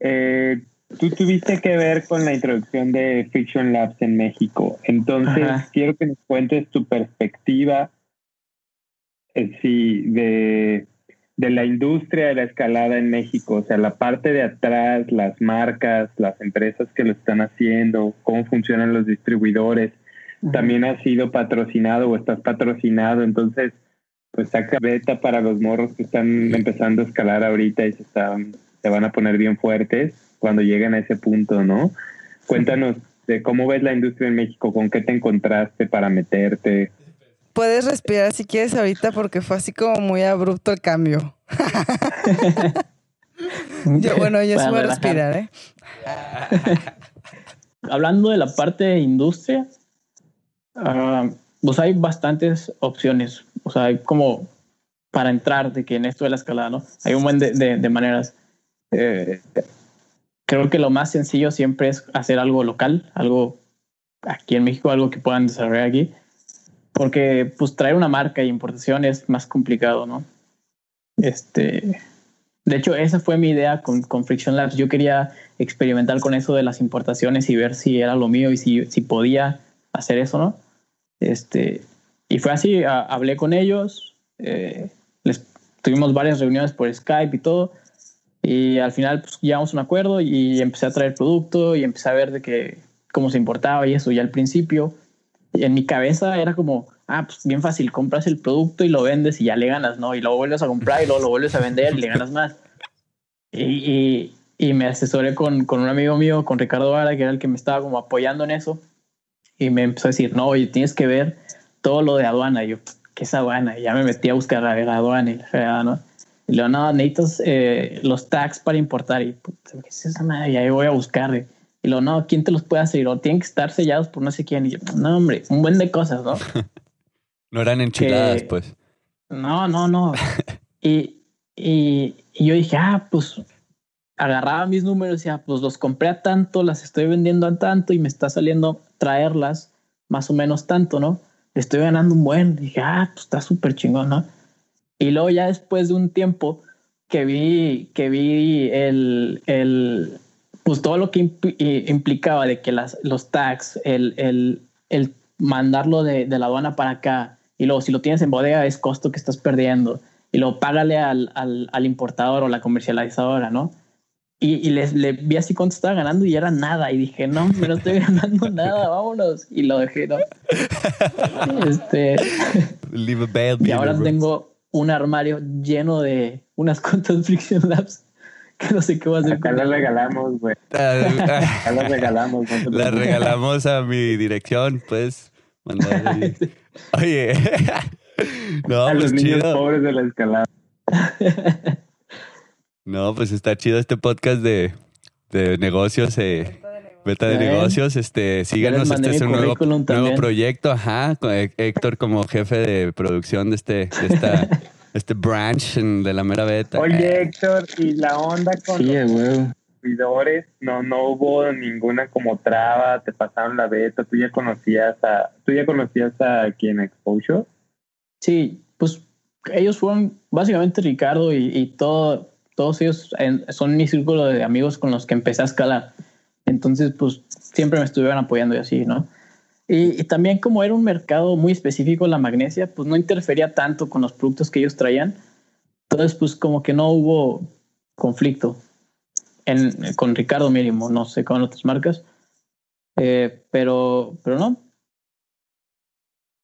eh, Tú tuviste que ver con la introducción de Fiction Labs en México. Entonces, quiero que nos cuentes tu perspectiva eh, sí, de, de la industria de la escalada en México. O sea, la parte de atrás, las marcas, las empresas que lo están haciendo, cómo funcionan los distribuidores. También has sido patrocinado o estás patrocinado. Entonces, pues saca beta para los morros que están empezando a escalar ahorita y se, están, se van a poner bien fuertes cuando lleguen a ese punto, ¿no? Cuéntanos de cómo ves la industria en México, con qué te encontraste para meterte. Puedes respirar si quieres ahorita porque fue así como muy abrupto el cambio. yo, bueno, yo sí voy a respirar, ¿eh? Hablando de la parte de industria, uh, pues hay bastantes opciones. O sea, hay como para entrar de que en esto de la escalada, ¿no? Hay un buen de, de, maneras. Eh, creo que lo más sencillo siempre es hacer algo local, algo aquí en México, algo que puedan desarrollar aquí, porque pues traer una marca y importación es más complicado, ¿no? Este, de hecho, esa fue mi idea con, con Friction Labs. Yo quería experimentar con eso de las importaciones y ver si era lo mío y si, si podía hacer eso, ¿no? Este, y fue así, hablé con ellos, eh, tuvimos varias reuniones por Skype y todo, y al final pues, llegamos a un acuerdo y empecé a traer producto y empecé a ver de que cómo se importaba y eso. Y al principio, en mi cabeza era como, ah, pues bien fácil, compras el producto y lo vendes y ya le ganas, ¿no? Y luego vuelves a comprar y luego lo vuelves a vender y le ganas más. Y, y, me asesoré con, con, un amigo mío, con Ricardo Vara, que era el que me estaba como apoyando en eso. Y me empezó a decir, no, oye, tienes que ver todo lo de aduana. Y yo, ¿qué es aduana? Y ya me metí a buscar a ver aduana y la ¿no? Y luego, no, necesitas eh, los tags para importar. Y, ¿qué es esa madre? Y ahí voy a buscar. Y luego, no, ¿quién te los puede hacer? O tienen que estar sellados por no sé quién. Y yo, no, hombre, un buen de cosas, ¿no? no eran enchiladas, pues. No, no, no. y, y, yo dije, ah, pues agarraba mis números y decía, pues los compré a tanto, las estoy vendiendo a tanto y me está saliendo traerlas más o menos tanto, ¿no? Le estoy ganando un buen. dije, ah, pues está súper chingón, ¿no? Y luego ya después de un tiempo que vi, que vi el, el pues todo lo que implicaba de que las, los tags, el, el, el mandarlo de, de, la aduana para acá, y luego si lo tienes en bodega es costo que estás perdiendo, y luego págale al, al, al importador o la comercializadora, ¿no? Y, y les, le vi así cuánto estaba ganando y era nada. Y dije, no, no estoy ganando nada, vámonos. Y lo dejé, ¿no? este. y ahora tengo un armario lleno de unas cuantas Friction Labs que no sé qué va a hacer. Acá las regalamos, güey. Acá las regalamos. las regalamos a mi dirección, pues. Oye. no, a los pues niños pobres de la escalada. no, pues está chido este podcast de, de negocios. Eh. Beta de negocios, este, síganos, este es un nuevo, nuevo, proyecto, ajá, con Héctor como jefe de producción de este, de esta este branch de la mera beta. Oye, Héctor, y la onda con los servidores, no, no hubo ninguna como traba, te pasaron la beta, tú ya conocías a, tú ya conocías a quien Exposure. Sí, pues ellos fueron básicamente Ricardo y, todo, todos ellos son mi círculo de amigos con los que empecé a escalar. Entonces, pues siempre me estuvieron apoyando y así, ¿no? Y, también como era un mercado muy específico la magnesia, pues no interfería tanto con los productos que ellos traían. Entonces, pues como que no hubo conflicto con Ricardo mínimo, no sé con otras marcas. Eh, pero, pero no.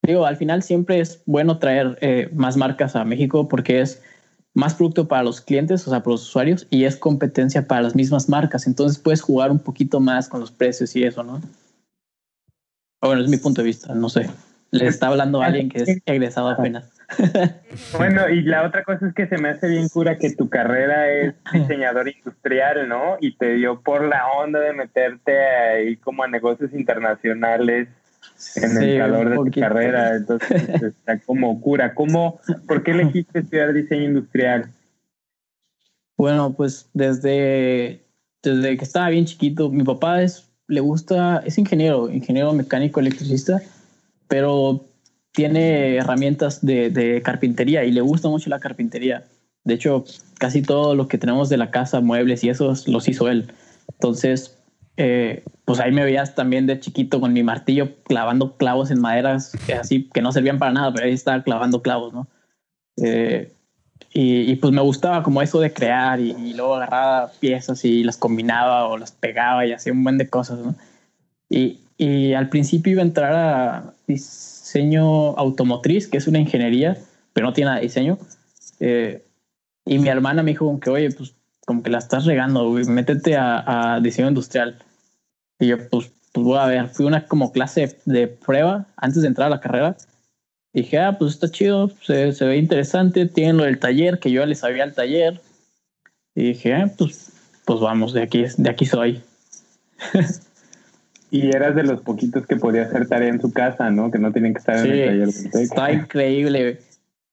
Digo, al final siempre es bueno traer eh, más marcas a México porque es más producto para los clientes, o sea, para los usuarios, y es competencia para las mismas marcas. Entonces puedes jugar un poquito más con los precios y eso, ¿no? Bueno, es mi punto de vista, no sé. Le está hablando a alguien que es egresado apenas. bueno, y la otra cosa es que se me hace bien cura que tu carrera es diseñador industrial, ¿no? Y te dio por la onda de meterte ahí como a negocios internacionales en el calor de tu carrera. Entonces está como cura. ¿Cómo, ¿Por qué elegiste estudiar diseño industrial? Bueno, pues desde, desde que estaba bien chiquito, mi papá es, le gusta, es ingeniero, ingeniero mecánico electricista, pero tiene herramientas de, carpintería y le gusta mucho la carpintería. De hecho, casi todo lo que tenemos de la casa, muebles y esos, los hizo él. Entonces, eh, pues ahí me veías también de chiquito con mi martillo clavando clavos en maderas así que no servían para nada, pero ahí estaba clavando clavos, ¿no? Eh, y, pues me gustaba como eso de crear y, luego agarraba piezas y las combinaba o las pegaba y hacía un buen de cosas, ¿no? Y, y al principio iba a entrar a diseño automotriz, que es una ingeniería, pero no tiene nada de diseño. Eh, y mi hermana me dijo que, oye, pues como que la estás regando, métete a, diseño industrial. Y yo, pues, pues voy a ver, fui una como clase de prueba antes de entrar a la carrera. Y dije, ah, pues está chido, se, se ve interesante, tienen lo del taller, que yo ya les sabía el taller. Y dije, ah, pues, pues vamos, de aquí, de aquí soy. Y eras de los poquitos que podía hacer tarea en su casa, ¿no? Que no tenían que estar en el taller. Está increíble.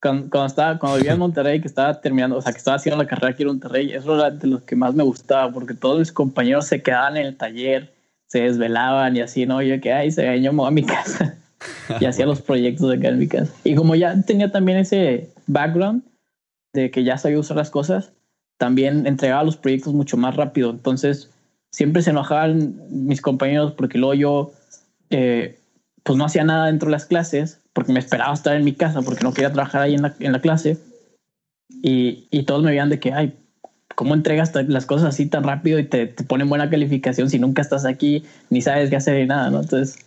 Cuando, estaba, cuando vivía en Monterrey, que estaba terminando, o sea, que estaba haciendo la carrera aquí en Monterrey, eso era de los que más me gustaba, porque todos mis compañeros se quedaban en el taller, se desvelaban y así, ¿no? Yo que, ay, se me a mi casa y hacía los proyectos de acá en mi casa. Y como ya tenía también ese background de que ya sabía usar las cosas, también entregaba los proyectos mucho más rápido. Entonces, siempre se enojaban mis compañeros porque luego yo eh, pues no hacía nada dentro de las clases porque me esperaba estar en mi casa porque no quería trabajar ahí en la, en la clase y, y, todos me veían de que, ay, ¿cómo entregas las cosas así tan rápido y te, te, ponen buena calificación si nunca estás aquí ni sabes qué hacer ni nada, ¿no? Entonces,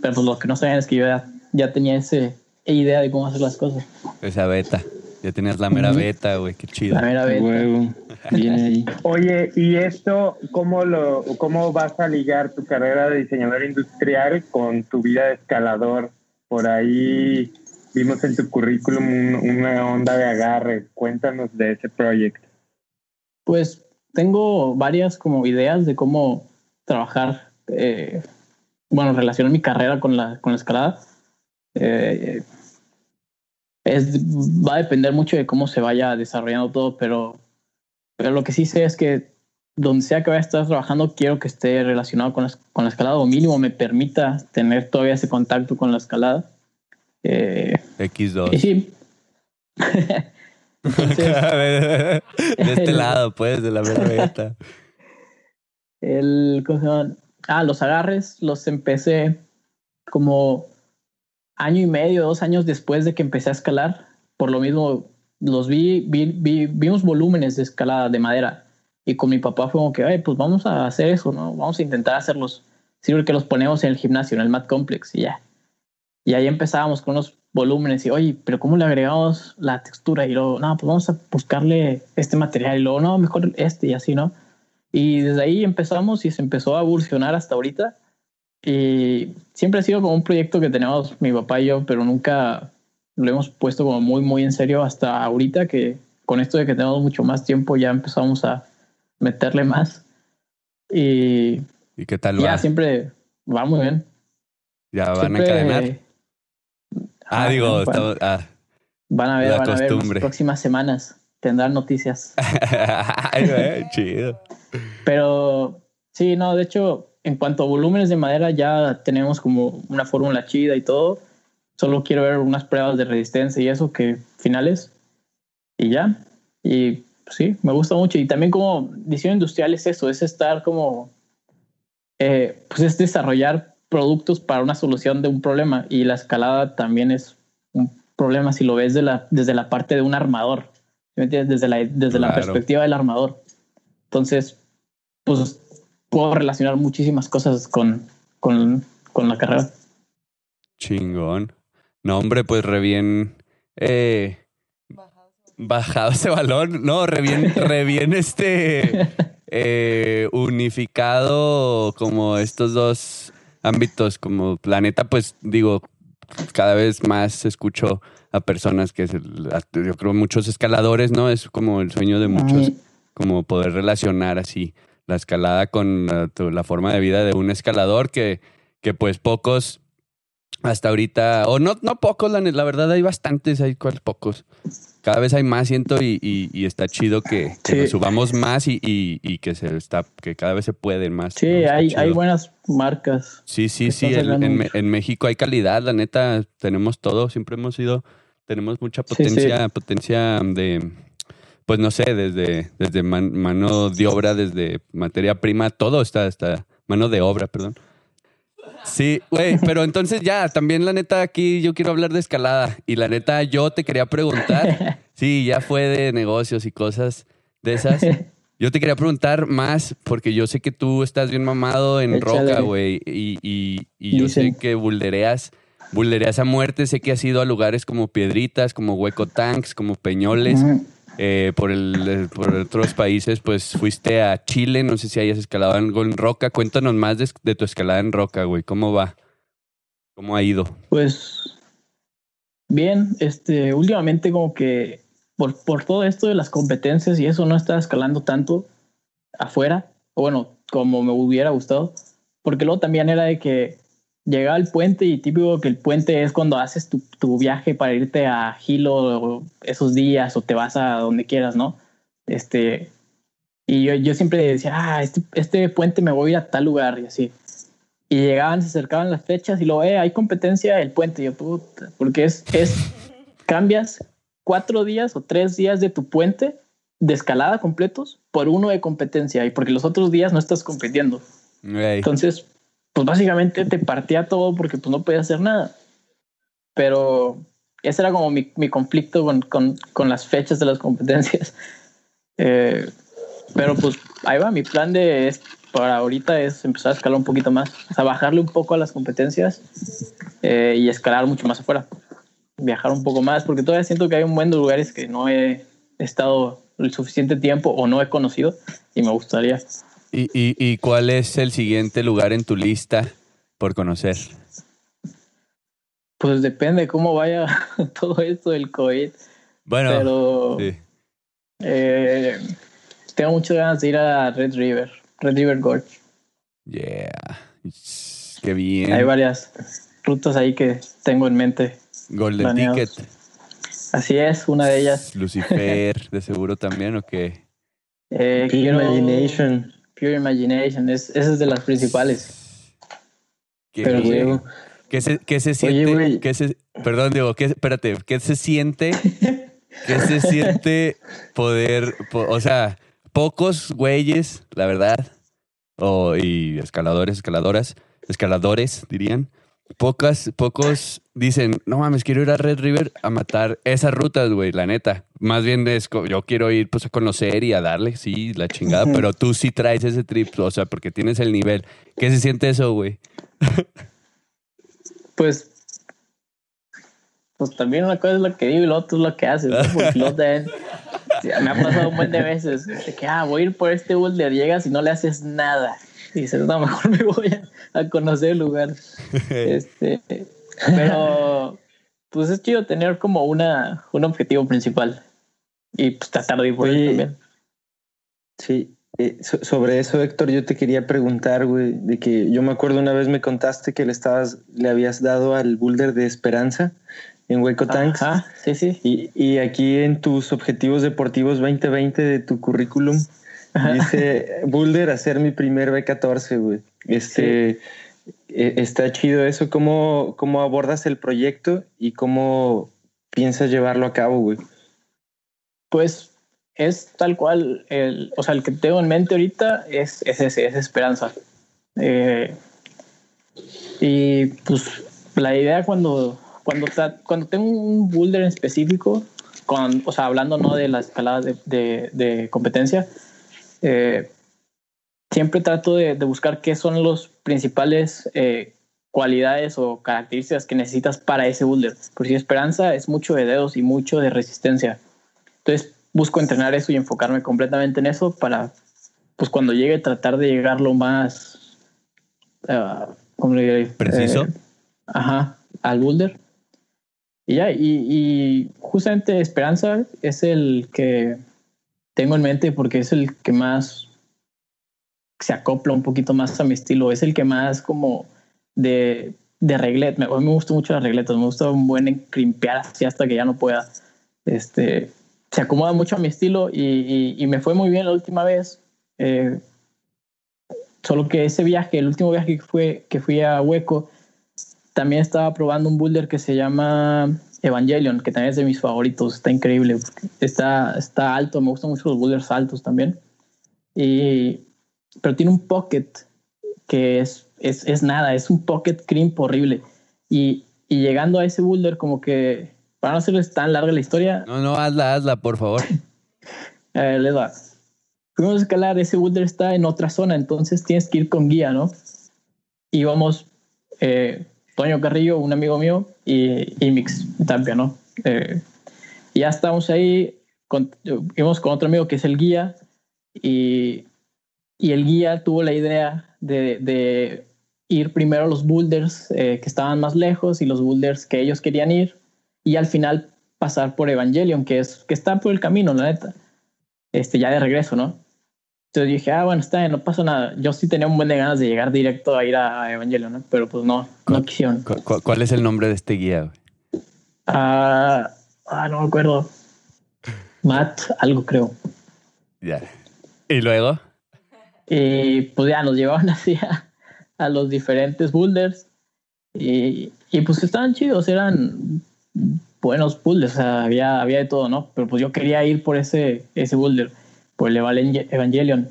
pero pues lo que no sabían es que yo ya, ya tenía ese idea de cómo hacer las cosas. Esa beta. Ya tenías la mera beta, güey, qué chido. La mera beta. ahí. Oye, ¿y esto cómo, lo, cómo vas a ligar tu carrera de diseñador industrial con tu vida de escalador? Por ahí vimos en tu currículum una onda de agarre. Cuéntanos de ese proyecto. Pues tengo varias como ideas de cómo trabajar, eh, bueno, relacionar mi carrera con la, con la escalada. Eh, va a depender mucho de cómo se vaya desarrollando todo, pero, pero lo que sí sé es que donde sea que vaya a estar trabajando, quiero que esté relacionado con la, con la escalada o mínimo me permita tener todavía ese contacto con la escalada. Eh, X2. sí. de este lado, pues, de la meta. El, Ah, los agarres los empecé como año y medio, dos años después de que empecé a escalar. Por lo mismo, los vi, vi, vimos volúmenes de escalada de madera. Y con mi papá fue como que, Ay, pues vamos a hacer eso, ¿no? Vamos a intentar hacerlos. Sirve que los ponemos en el gimnasio, en el Mat Complex y ya. Y ahí empezábamos con unos volúmenes y, oye, pero ¿cómo le agregamos la textura? Y luego, no, pues vamos a buscarle este material. Y luego, no, mejor este y así, ¿no? Y desde ahí empezamos y se empezó a evolucionar hasta ahorita. Y siempre ha sido como un proyecto que tenemos mi papá y yo, pero nunca lo hemos puesto como muy, muy en serio hasta ahorita que con esto de que tenemos mucho más tiempo ya empezamos a meterle más. Y, ¿Y qué tal va? Ya siempre va muy bien. ¿Ya van a encadenar? Ah, digo, ah, van a ver, van a ver las próximas semanas tendrán noticias. Ay, chido. Pero sí, no, de hecho, en cuanto a volúmenes de madera, ya tenemos como una fórmula chida y todo. Solo quiero ver unas pruebas de resistencia y eso que finales. Y ya. Y sí, me gusta mucho. Y también como diseño industrial es eso, es estar como, eh, pues es desarrollar productos para una solución de un problema. Y la escalada también es un problema si lo ves de la, desde la parte de un armador. ¿Me entiendes? Desde la, desde la perspectiva del armador. Entonces, pues puedo relacionar muchísimas cosas con, con, con la carrera. Chingón. No, hombre, pues re bien. Eh, bajado ese balón. No, re bien, re bien este. Eh, unificado como estos dos ámbitos. Como planeta, pues digo, cada vez más escucho a personas que, yo creo muchos escaladores, ¿no? Es como el sueño de muchos, como poder relacionar así la escalada con la, forma de vida de un escalador que, que pues pocos hasta ahorita, o no, no pocos, la, la verdad hay bastantes, hay cuál pocos. Cada vez hay más, siento, y, y, está chido que, subamos más y, y, que se está, que cada vez se pueden más. Sí, hay, hay buenas marcas. Sí, sí, sí. en, en, México hay calidad, la neta, tenemos todo, siempre hemos sido, tenemos mucha potencia, potencia de, pues no sé, desde, desde mano de obra, desde materia prima, todo está, está, mano de obra, perdón. Sí, güey, pero entonces ya, también la neta aquí yo quiero hablar de escalada y la neta yo te quería preguntar, sí, ya fue de negocios y cosas de esas. Yo te quería preguntar más porque yo sé que tú estás bien mamado en roca, güey, y, y, y yo sé que buldereas, buldereas a muerte, sé que has ido a lugares como Piedritas, como Hueco Tanks, como Peñoles. Eh, por, el, por otros países, pues fuiste a Chile, no sé si hayas escalado en, roca. Cuéntanos más de, tu escalada en roca, güey. ¿Cómo va? ¿Cómo ha ido? Pues bien, este, últimamente como que por, por todo esto de las competencias y eso no está escalando tanto afuera, o bueno, como me hubiera gustado, porque luego también era de que llegaba al puente y típico que el puente es cuando haces tu, tu viaje para irte a Hilo esos días o te vas a donde quieras, ¿no? Este, y yo, yo siempre decía, ah, este, este puente me voy a ir a tal lugar y así. Y llegaban, se acercaban las fechas y luego, eh, hay competencia el puente. Y yo, puta, porque es, es, cambias cuatro días o tres días de tu puente de escalada completos por uno de competencia y porque los otros días no estás compitiendo. Entonces, pues básicamente te partía todo porque pues no podía hacer nada. Pero ese era como mi, mi conflicto con, con, con, las fechas de las competencias. Eh, pero pues ahí va, mi plan de para ahorita es empezar a escalar un poquito más, o sea, bajarle un poco a las competencias eh, y escalar mucho más afuera. Viajar un poco más, porque todavía siento que hay un buen de lugares que no he estado el suficiente tiempo o no he conocido y me gustaría. ¿Y, y, cuál es el siguiente lugar en tu lista por conocer? Pues depende cómo vaya todo esto del COVID. Bueno, pero eh, tengo muchas ganas de ir a Red River, Red River Gorge. Yeah, qué bien. Hay varias rutas ahí que tengo en mente. Golden Ticket. Así es, una de ellas. Lucifer, de seguro también, ¿o qué? Eh, Imagination. Pure Imagination, es, esa es de las principales. Qué Pero, ¿Qué se, qué se siente? ¿qué se, perdón, digo, ¿qué, espérate, ¿qué se siente? ¿Qué se siente poder, o sea, pocos güeyes, la verdad, o, y escaladores, escaladoras, escaladores, dirían, pocas, pocos dicen, no mames, quiero ir a Red River a matar esas rutas, güey, la neta. Más bien es, yo quiero ir pues a conocer y a darle, sí, la chingada, pero tú sí traes ese trip, o sea, porque tienes el nivel. ¿Qué se siente eso, güey? pues, pues también una cosa es lo que digo y lo otro es lo que haces, ¿no? Porque lo me ha pasado un buen de veces, de que, ah, voy a ir por este boulder, llegas y no le haces nada. Y dices, no, mejor me voy a a conocer el lugar. este, pero pues es chido tener como una, un objetivo principal y pues tratar de ir por ahí también. Sí, eh, sobre eso, Héctor, yo te quería preguntar, güey, de que yo me acuerdo una vez me contaste que le estabas, le habías dado al Boulder de Esperanza en Hueco Tanks. Ah, sí, sí. Y, y, aquí en tus objetivos deportivos 2020 de tu currículum, dice Boulder hacer mi primer B14, güey. Este, e, está chido eso. ¿Cómo, ¿Cómo abordas el proyecto y cómo piensas llevarlo a cabo, güey? Pues es tal cual, el, o sea, el que tengo en mente ahorita es, es ese, es esperanza. Eh, y pues la idea cuando, cuando, cuando tengo un boulder en específico, con, o sea, hablando no de la escalada de, de, de competencia, eh, siempre trato de, buscar qué son los principales eh, cualidades o características que necesitas para ese boulder. Por si esperanza es mucho de dedos y mucho de resistencia. Entonces busco entrenar eso y enfocarme completamente en eso para, pues cuando llegue, tratar de llegar lo más, uh, ¿cómo le diré? Preciso. Eh, ajá, al boulder. Y ya, y, justamente Esperanza es el que tengo en mente porque es el que más se acopla un poquito más a mi estilo. Es el que más como de, de reglet. Me, me gusta mucho las regletas. Me gusta un buen crimpear así hasta que ya no pueda. Este, se acomoda mucho a mi estilo y, y, me fue muy bien la última vez. Eh, solo que ese viaje, el último viaje que, fue, que fui a Hueco, también estaba probando un boulder que se llama Evangelion, que también es de mis favoritos. Está increíble. Está, está alto. Me gustan mucho los boulders altos también. Y, pero tiene un pocket que es, es, es nada. Es un pocket crimp horrible. Y, y, llegando a ese boulder, como que para no hacerles tan larga la historia. No, no, hazla, hazla, por favor. a ver, les va. Fuimos a escalar, ese boulder está en otra zona, entonces tienes que ir con guía, ¿no? Y vamos eh, Toño Carrillo, un amigo mío, y, y Mix Tapia, ¿no? Eh, ya estábamos ahí, con, íbamos con otro amigo que es el guía, y, y el guía tuvo la idea de, de ir primero a los boulders eh, que estaban más lejos y los boulders que ellos querían ir, y al final pasar por Evangelion, que, es, que está por el camino, la neta. Este, ya de regreso, ¿no? Entonces dije, ah, bueno, está bien, no pasa nada. Yo sí tenía un buen de ganas de llegar directo a ir a Evangelio, ¿no? Pero pues no, no quisieron. ¿Cuál, es el nombre de este guía? Ah, ah, no me acuerdo. Matt, algo creo. Ya. ¿Y luego? Y pues ya nos llevaban así a, los diferentes boulders. Y, y, pues estaban chidos, eran buenos boulders, o sea, había, había de todo, ¿no? Pero pues yo quería ir por ese, ese boulder por el Evangelion.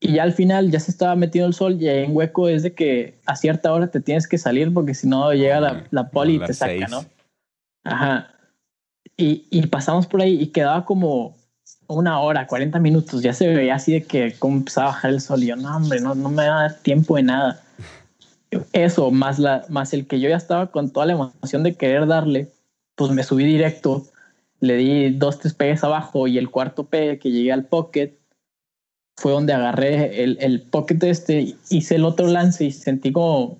Y ya al final ya se estaba metiendo el sol y en hueco es de que a cierta hora te tienes que salir porque si no llega la, la poli y te saca, ¿no? Ajá. Y, y, pasamos por ahí y quedaba como una hora, 40 minutos. Ya se veía así de que como empezaba a bajar el sol y yo, no, hombre, no, no me va a dar tiempo de nada. Eso, más, la, más el que yo ya estaba con toda la emoción de querer darle, pues me subí directo le di dos, tres pegues abajo y el cuarto pegue que llegué al pocket fue donde agarré el, el pocket este, hice el otro lance y sentí como,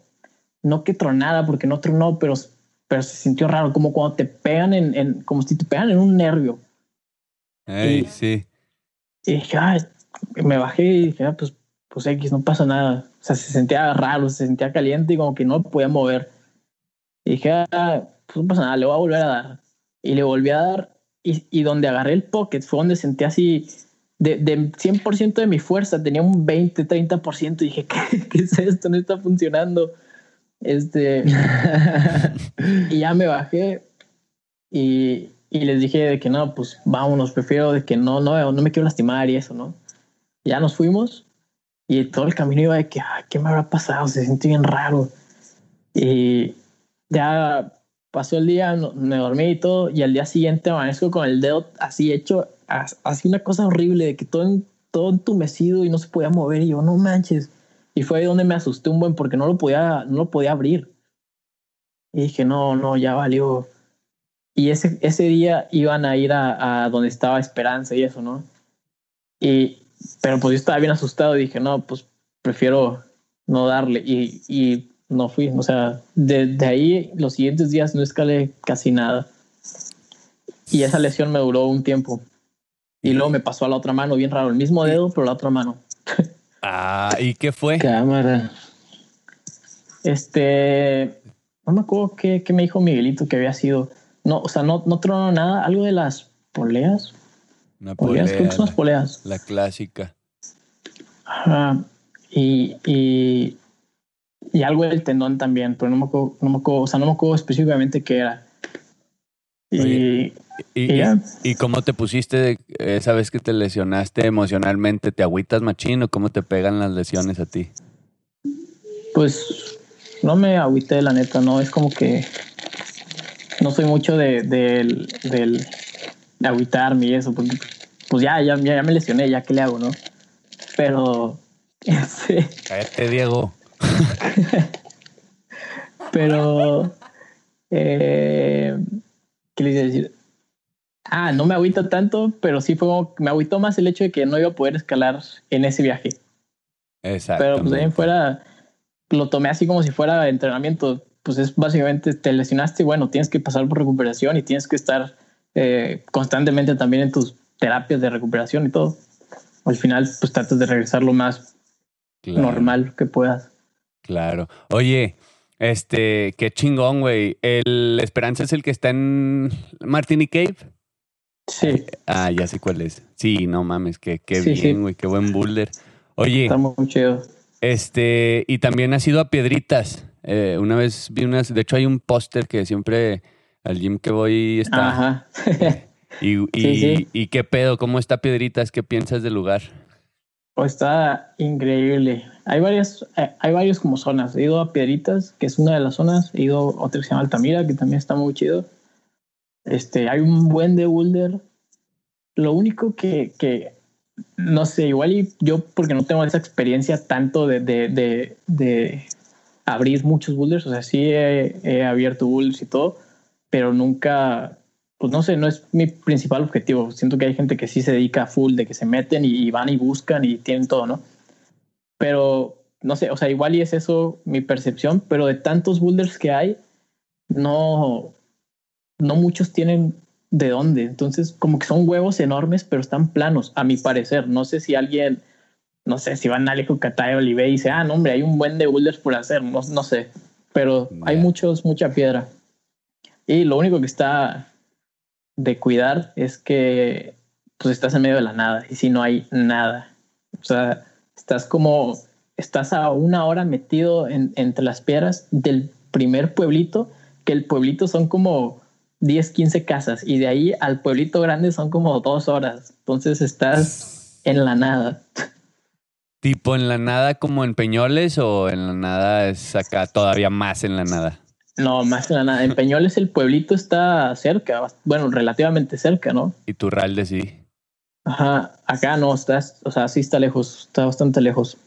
no que tronada, porque no tronó, pero, pero se sintió raro, como cuando te pegan en, en como si te pegan en un nervio. y, sí. Y dije, me bajé y dije, ah, pues, pues X, no pasa nada. O sea, se sentía raro, se sentía caliente y como que no podía mover. Y dije, ah, pues no pasa nada, le voy a volver a dar y le volví a dar y, y donde agarré el pocket fue donde sentí así de, de 100% de mi fuerza, tenía un 20, 30% y dije, ¿qué, ¿qué, es esto? No está funcionando. Este, y ya me bajé y, y, les dije de que no, pues vámonos, prefiero de que no, no, no me quiero lastimar y eso, ¿no? Ya nos fuimos y todo el camino iba de que, ¿qué me habrá pasado? Se siente bien raro. Y ya pasó el día, me dormí y todo, y al día siguiente amanezco con el dedo así hecho, así una cosa horrible, de que todo, todo entumecido y no se podía mover, y yo, no manches. Y fue ahí donde me asusté un buen, porque no lo podía, no lo podía abrir. Y dije, no, no, ya valió. Y ese, ese día iban a ir a, a donde estaba Esperanza y eso, ¿no? Y, pero pues yo estaba bien asustado y dije, no, pues prefiero no darle. Y, y no fui. O sea, de, ahí los siguientes días no escalé casi nada. Y esa lesión me duró un tiempo. Y luego me pasó a la otra mano, bien raro, el mismo dedo, pero la otra mano. Ah, ¿y qué fue? Cámara. Este, no me acuerdo qué, me dijo Miguelito que había sido. No, o sea, no, no tronó nada, algo de las poleas. Una polea, creo que son las poleas. La clásica. Ajá. Y, y y algo del tendón también, pero no me acuerdo, no me acuerdo, o sea, no me acuerdo específicamente qué era. Y, y, y, cómo te pusiste esa vez que te lesionaste emocionalmente? ¿Te agüitas machín o cómo te pegan las lesiones a ti? Pues no me agüité, la neta, no, es como que no soy mucho de, de, de, de agüitarme y eso, porque pues ya, ya, ya me lesioné, ya qué le hago, ¿no? Pero... Este, Cállate, Diego. Pero, eh, ¿qué le iba a decir? Ah, no me agüito tanto, pero sí fue como, me agüitó más el hecho de que no iba a poder escalar en ese viaje. Exacto. Pero pues ahí fuera, lo tomé así como si fuera entrenamiento. pues es básicamente te lesionaste y bueno, tienes que pasar por recuperación y tienes que estar eh, constantemente también en tus terapias de recuperación y todo. Al final, pues tratas de regresar lo más normal que puedas. Claro. Oye, este, qué chingón, güey. El Esperanza es el que está en Martini Cave. Sí. Ah, ya sé cuál es. Sí, no mames, qué, qué bien, güey, qué buen boulder. Oye. Está muy chido. Este, y también has ido a Piedritas. Eh, una vez vi unas, de hecho hay un póster que siempre al gym que voy está. Ajá. y, y, y, qué pedo, ¿cómo está Piedritas? ¿Qué piensas del lugar? Oh, está increíble. Hay varias, eh, hay varios como zonas. He ido a Piedritas, que es una de las zonas. He ido a otra que se llama Altamira, que también está muy chido. Este, hay un buen de boulder. Lo único que, que no sé, igual y yo porque no tengo esa experiencia tanto de, de, de, de abrir muchos boulders, o sea, sí he, abierto boulders y todo, pero nunca, pues no sé, no es mi principal objetivo. Siento que hay gente que sí se dedica a full, de que se meten y, van y buscan y tienen todo, ¿no? Pero no sé, o sea, igual y es eso mi percepción, pero de tantos boulders que hay, no, no muchos tienen de dónde. Entonces, como que son huevos enormes, pero están planos, a mi parecer. No sé si alguien, no sé, si van a Alejo Catay Olive y dice, ah, no, hombre, hay un buen de boulders por hacer, no, no sé. Pero hay muchos, mucha piedra. Y lo único que está de cuidar es que pues estás en medio de la nada y si no hay nada. O sea, estás como, estás a una hora metido en, entre las piedras del primer pueblito, que el pueblito son como 10, 15 casas y de ahí al pueblito grande son como dos horas. Entonces estás en la nada. ¿Tipo en la nada como en Peñoles o en la nada es acá todavía más en la nada? No, más en la nada. En Peñoles el pueblito está cerca, bueno, relativamente cerca, ¿no? Y Turralde sí. Ajá, acá no, estás, o sea, sí está lejos, está bastante lejos.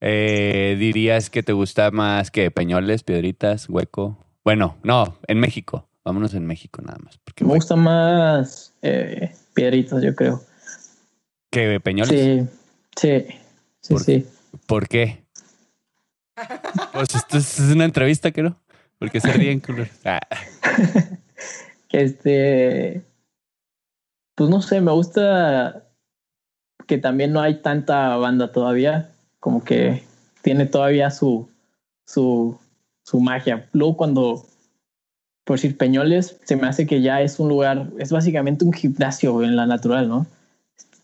Eh, ¿Dirías que te gusta más que Peñoles, Piedritas, Hueco? Bueno, no, en México. Vámonos en México nada más. Porque me gusta más eh, piedritas, yo creo. ¿Que Peñoles? Sí, sí, sí, sí. ¿Por qué? pues esto es una entrevista, ¿qué no? Porque se ríen, culo. Ah. este. Pues no sé, me gusta que también no hay tanta banda todavía. Como que tiene todavía su, su, su magia. Luego cuando por decir Peñoles, se me hace que ya es un lugar, es básicamente un gimnasio en la natural, ¿no?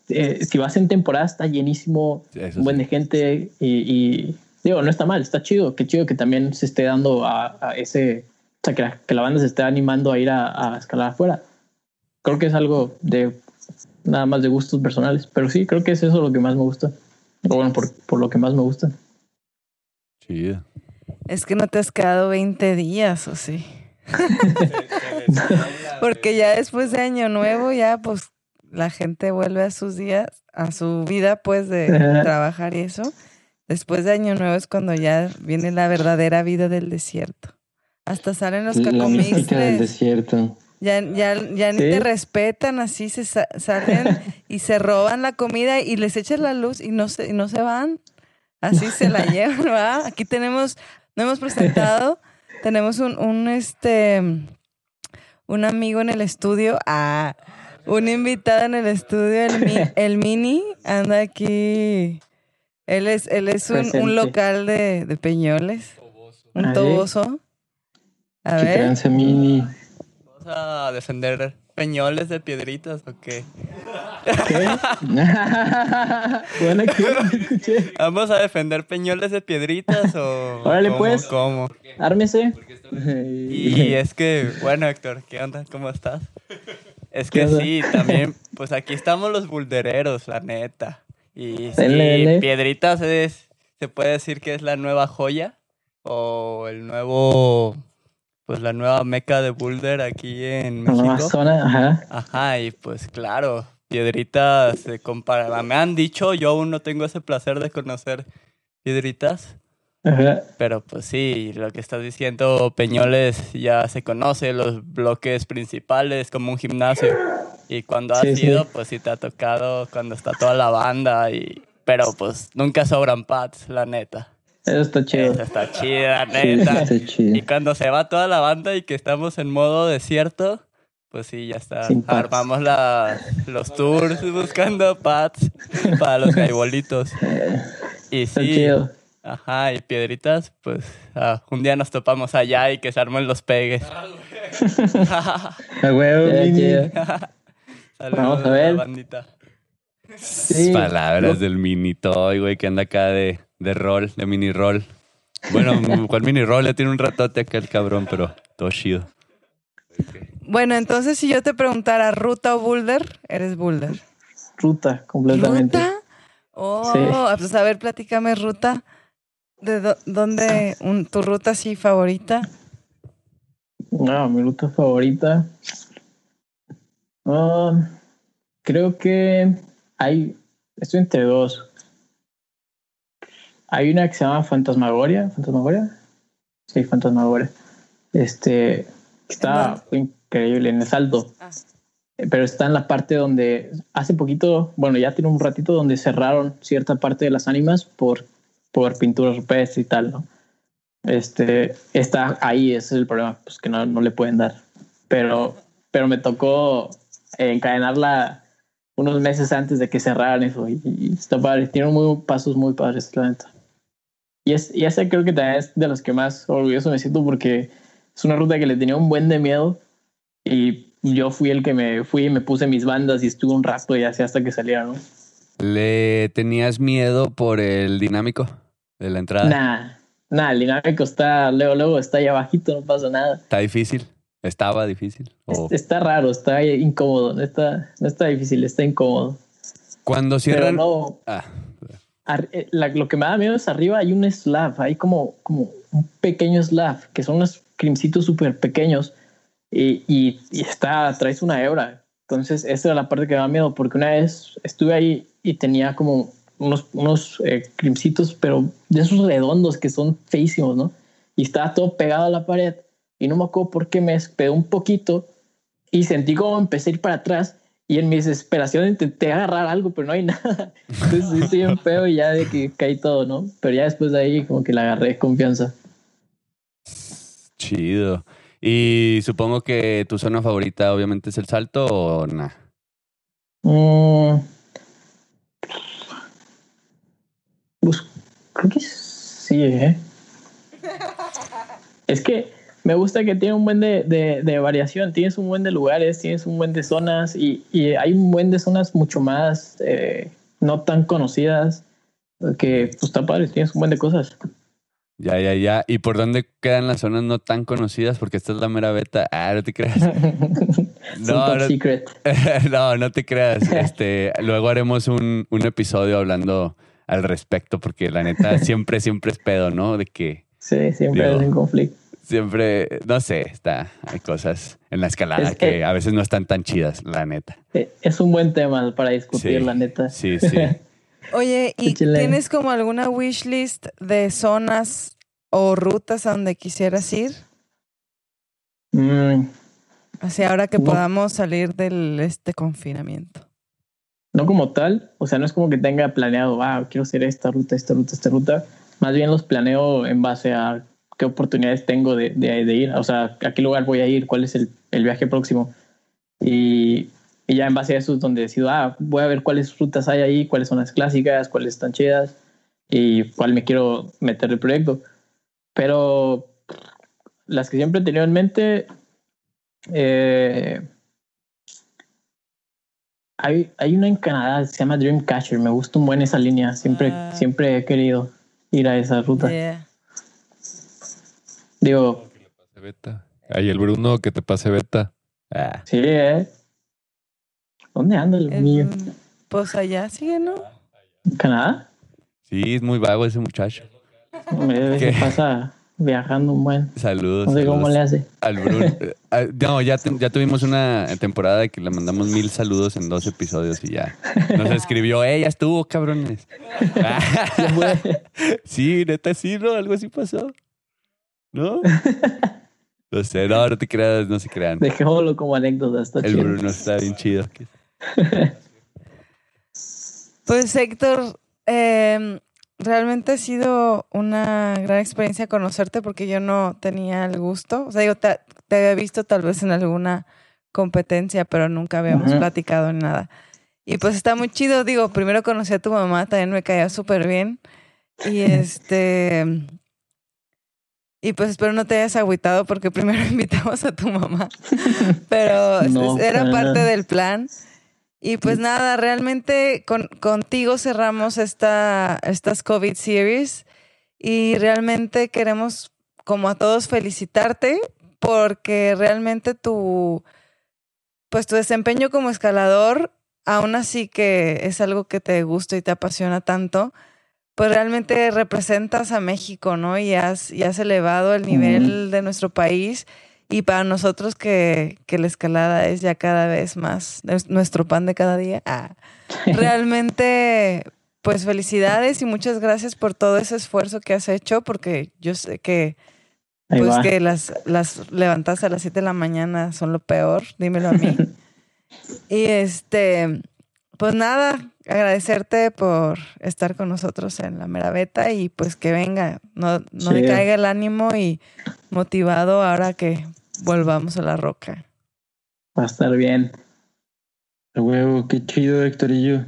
Eh, si vas en temporada está llenísimo, un buen de gente y, digo, no está mal, está chido, qué chido que también se esté dando a, ese, o sea, que la, que la, banda se esté animando a ir a, escalar afuera. Creo que es algo de nada más de gustos personales, pero sí, creo que es eso lo que más me gusta. O bueno, por, por lo que más me gusta. Chido. Es que no te has quedado 20 días, ¿o sí? Porque ya después de Año Nuevo, ya pues la gente vuelve a sus días, a su vida pues de trabajar y eso. Después de Año Nuevo es cuando ya viene la verdadera vida del desierto. Hasta salen los cacomixles. del desierto. Ya, ya, ya ni te respetan, así se salen y se roban la comida y les echan la luz y no se, y no se van. Así se la llevan, ¿va? Aquí tenemos, no hemos presentado tenemos un, un, este, un amigo en el estudio, ah, un invitado en el estudio, el, el Mini, anda aquí. Él es, él es un, un local de, de, Peñoles, un toboso. A ver. Mini. Vamos a defender Peñoles de piedritas o qué? ¿Qué? bueno, escuché. ¿Vamos a defender Peñoles de piedritas o Órale, cómo, pues. ¿Cómo? Ármese. Y es que, bueno, Héctor, ¿qué onda? ¿Cómo estás? Es que sí, también, pues aquí estamos los buldereros, la neta. Y sí, piedritas es, se puede decir que es la nueva joya o el nuevo pues la nueva meca de Boulder aquí en México. zona, ajá. Ajá, y pues claro, Piedritas se compara. Me han dicho, yo aún no tengo ese placer de conocer Piedritas. Ajá. Pero pues sí, lo que estás diciendo, Peñoles ya se conoce, los bloques principales como un gimnasio. Y cuando has ido, pues sí te ha tocado cuando está toda la banda y... Pero pues nunca sobran pads, la neta. Eso está chido. Eso está chido, neta. Y cuando se va toda la banda y que estamos en modo desierto, pues sí, ya está. Armamos la, los tours buscando pads para los gaibolitos. y sí. Ajá, y piedritas, pues ah, un día nos topamos allá y que se armen los pegues. a huevo, Vamos a ver. Bandita. Palabras del mini toy, güey, que anda acá de, de rol, de mini rol. Bueno, ¿cuál mini rol? Ya tiene un ratote acá el cabrón, pero todo chido. Bueno, entonces si yo te preguntara ruta o boulder, eres boulder. Ruta, completamente. ¿Ruta? Oh, pues a ver, platícame ruta. ¿De dónde tu ruta así favorita? No, mi ruta favorita. Um, creo que hay. Estoy entre dos. Hay una que se llama Fantasmagoria. ¿Fantasmagoria? Sí, Fantasmagoria. Este. Está increíble en el salto. Ah. Pero está en la parte donde hace poquito, bueno, ya tiene un ratito donde cerraron cierta parte de las ánimas por por pinturas rupestres y tal, ¿no? Este, está ahí, ese es el problema, pues que no, no le pueden dar. Pero, pero me tocó encadenarla unos meses antes de que cerraran eso y, está padre. Tiene muy, pasos muy padres, la neta. Y, es, y ese creo que también es de los que más orgulloso me siento porque es una ruta que le tenía un buen de miedo y yo fui el que me fui y me puse mis bandas y estuve un rato y así hasta que saliera, ¿no? ¿Le tenías miedo por el dinámico de la entrada? Nah, nah, el dinámico está, luego, luego está ahí abajito, no pasa nada. ¿Está difícil? ¿Estaba difícil? Está raro, está incómodo, no está, no está difícil, está incómodo. Cuando cierran... no, ah. Eh, lo que me da miedo es arriba hay un slab, hay como, como un pequeño slab, que son unos crimcitos súper pequeños y, y, y, está, traes una hebra. Entonces, esa era la parte que me da miedo, porque una vez estuve ahí y tenía como unos, unos eh, crimcitos, pero de esos redondos que son feísimos, ¿no? Y estaba todo pegado a la pared y no me acuerdo por qué me despegó un poquito y sentí como empecé a ir para atrás y en mi desesperación intenté agarrar algo, pero no hay nada. Entonces estoy en feo y ya de que caí todo, ¿no? Pero ya después de ahí como que le agarré confianza. Chido. Y supongo que tu zona favorita obviamente es el salto o nada. Mm, pues creo que sí, ¿eh? es que me gusta que tiene un buen de, de, variación, tienes un buen de lugares, tienes un buen de zonas y, y hay un buen de zonas mucho más eh, no tan conocidas que pues está padre, tienes un buen de cosas. Ya, ya, ya. ¿Y por dónde quedan las zonas no tan conocidas? Porque esta es la mera beta. Ah, no te creas. no, no, secret. no, no te creas. Este, luego haremos un, un episodio hablando al respecto, porque la neta siempre, siempre es pedo, ¿no? De que. Sí, siempre es un conflicto. Siempre, no sé, está, hay cosas en la escalada que, a veces no están tan chidas, la neta. Eh, es un buen tema para discutir, la neta. Sí, sí. Oye, ¿y tienes como alguna wish list de zonas o rutas a donde quisieras ir? Mm. Así ahora que podamos salir del este confinamiento. No como tal, o sea, no es como que tenga planeado, ah, quiero hacer esta ruta, esta ruta, esta ruta. Más bien los planeo en base a qué oportunidades tengo de, de, ir, o sea, a qué lugar voy a ir, cuál es el, el viaje próximo. Y, y, ya en base a eso es donde decido, ah, voy a ver cuáles rutas hay ahí, cuáles son las clásicas, cuáles están chidas y cuál me quiero meter el proyecto. Pero las que siempre he tenido en mente, eh, hay, hay una en Canadá, se llama Dreamcatcher, me gusta un buen esa línea, siempre, ah. siempre he querido ir a esa ruta. Digo... Ay, el Bruno que te pase beta. Ah. Sí, ¿eh? ¿Dónde anda el, niño? Pues allá sigue, ¿no? ¿En Canadá? Sí, es muy vago ese muchacho. ¿Qué pasa? viajando un buen. Saludos. No sé cómo le hace. Al Bruno. Ah, no, ya, ya tuvimos una temporada de que le mandamos mil saludos en dos episodios y ya. Nos escribió, ¡eh, ya estuvo, cabrones! sí, neta, sí, ¿no? Algo así pasó. ¿No? No sé, no, no te creas, no se crean. Dejémoslo como anécdota, está El Bruno está bien chido. Pues Héctor, eh, realmente ha sido una gran experiencia conocerte porque yo no tenía el gusto. O sea, digo, te, había visto tal vez en alguna competencia, pero nunca habíamos platicado en nada. Y pues está muy chido. Digo, primero conocí a tu mamá, también me caía súper bien. Y este. Y pues espero no te hayas agüitado porque primero invitamos a tu mamá. Pero era parte del plan. Y pues nada, realmente con, contigo cerramos esta, estas COVID series y realmente queremos, como a todos, felicitarte porque realmente tu, pues tu desempeño como escalador, aún así que es algo que te gusta y te apasiona tanto, pues realmente representas a México, ¿no? Y has, y has elevado el nivel de nuestro país y para nosotros que, la escalada es ya cada vez más nuestro pan de cada día, ah, realmente, pues felicidades y muchas gracias por todo ese esfuerzo que has hecho, porque yo sé que, pues que las, las levantaste a las 7 de la mañana son lo peor, dímelo a mí. y este, pues nada, agradecerte por estar con nosotros en la Meraveta y pues que venga, no, no me caiga el ánimo y motivado ahora que volvamos a la roca. Va a estar bien. A huevo, qué chido, Héctorillo.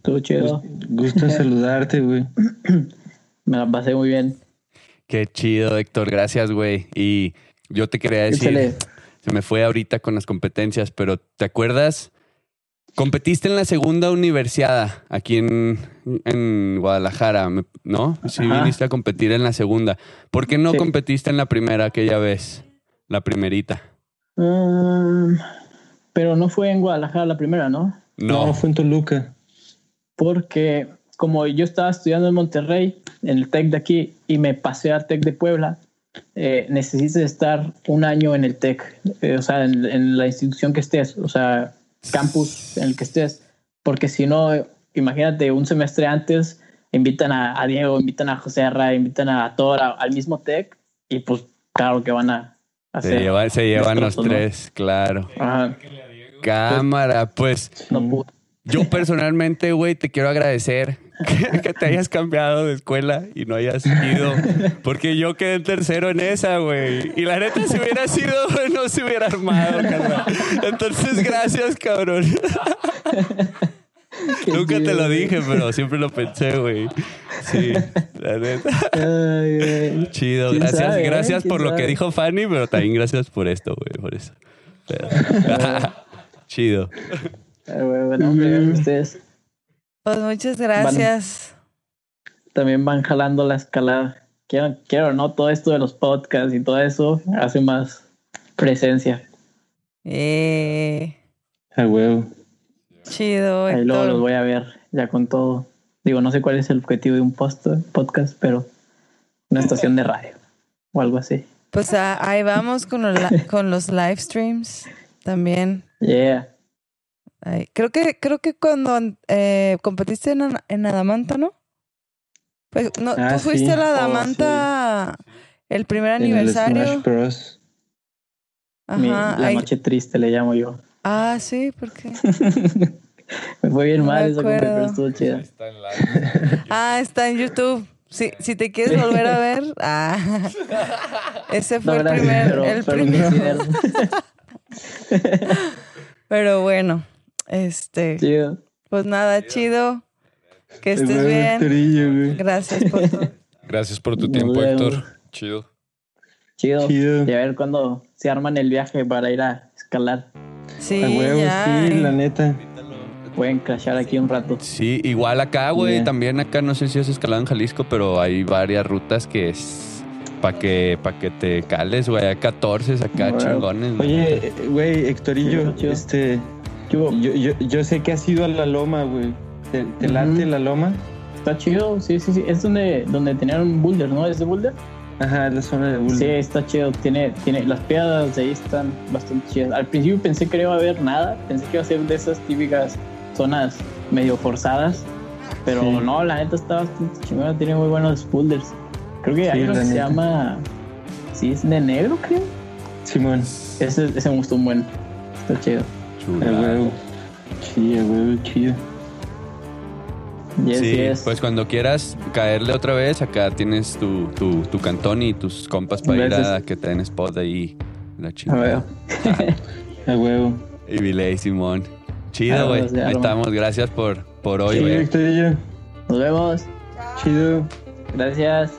Todo chido. Gusto saludarte, güey. Me la pasé muy bien. Qué chido, Héctor. Gracias, güey. Y yo te quería decir, se me fue ahorita con las competencias, pero ¿te acuerdas? Competiste en la segunda universidad aquí en, en Guadalajara, ¿no? Sí, viniste a competir en la segunda. ¿Por qué no competiste en la primera aquella vez? La primerita. Mm, pero no fue en Guadalajara la primera, ¿no? No, fue en Toluca. Porque como yo estaba estudiando en Monterrey, en el TEC de aquí, y me pasé al TEC de Puebla, eh, necesitas estar un año en el TEC, eh, o sea, en, la institución que estés, o sea, campus en el que estés, porque si no, imagínate, un semestre antes invitan a, Diego, invitan a José Arra, invitan a Tora al mismo TEC, y pues claro que van a se, llevan los tres, claro. Cámara, pues. yo personalmente, güey, te quiero agradecer que, te hayas cambiado de escuela y no hayas ido. Porque yo quedé en tercero en esa, güey. Y la neta, si hubiera sido, no se hubiera armado, carnal. Entonces, gracias, cabrón. Nunca te lo dije, pero siempre lo pensé, güey. Sí, la neta. Chido, gracias, gracias por lo que dijo Fanny, pero también gracias por esto, güey, por eso. Chido. bueno, ustedes. Pues muchas gracias. también van jalando la escalada. Quiero, quiero, ¿no? Todo esto de los podcasts y todo eso hace más presencia. Eh. A huevo. Chido. Ahí luego los voy a ver ya con todo. Digo, no sé cuál es el objetivo de un post, podcast, pero una estación de radio o algo así. Pues ah, ahí vamos con los, con los live streams también. Yeah. Creo que creo que cuando eh, competiste en, en, Adamanta, ¿no? Pues, no ah, tú fuiste a la oh, Adamanta el primer aniversario. Ajá, la noche triste le llamo yo. Ah, sí, ¿por qué? Me fue bien mal eso, pero estuvo chida. ah, está en YouTube. Si, si te quieres volver a ver, ah, ese fue el primer. el primero. pero bueno, este. Chido. Pues nada, chido. Que estés bien. Gracias por todo. Gracias por tu tiempo, Héctor. Chido. Chido. Chido. Y a ver cuándo se arman el viaje para ir a escalar. Sí, ya. sí, la neta. Pueden crashar aquí un rato. Sí, igual acá, güey. También acá, no sé si has escalado en Jalisco, pero hay varias rutas que es para que, pa que te cales, güey. Hay 14 acá chingones. Oye, güey, Héctorillo, este. Yo, yo, yo, sé que has ido a la loma, güey. ¿Te, late la loma? Está chido, sí, sí, sí. Es donde, donde tenían un boulder, ¿no? ¿Es de boulder? Ajá, es la zona de boulder. Sí, está chido. Tiene, tiene, las piedras de ahí están bastante chidas. Al principio pensé que no iba a haber nada. Pensé que iba a ser de esas típicas zonas medio forzadas. Pero no, la neta está bastante chingona. Tiene muy buenos boulders. Creo que hay uno que se llama. Sí, es de negro, creo. Simón. Ese, ese me gustó un buen. Está chido. El huevo. Sí, el huevo, chido. sí, pues cuando quieras caerle otra vez, acá tienes tu, tu, tu cantón y tus compas para ir a que te den spot ahí. La chingada. A huevo. Y Viley, Simón. Chido, güey. Ahí estamos. Gracias por, por hoy, güey. Nos vemos. Chido. Gracias.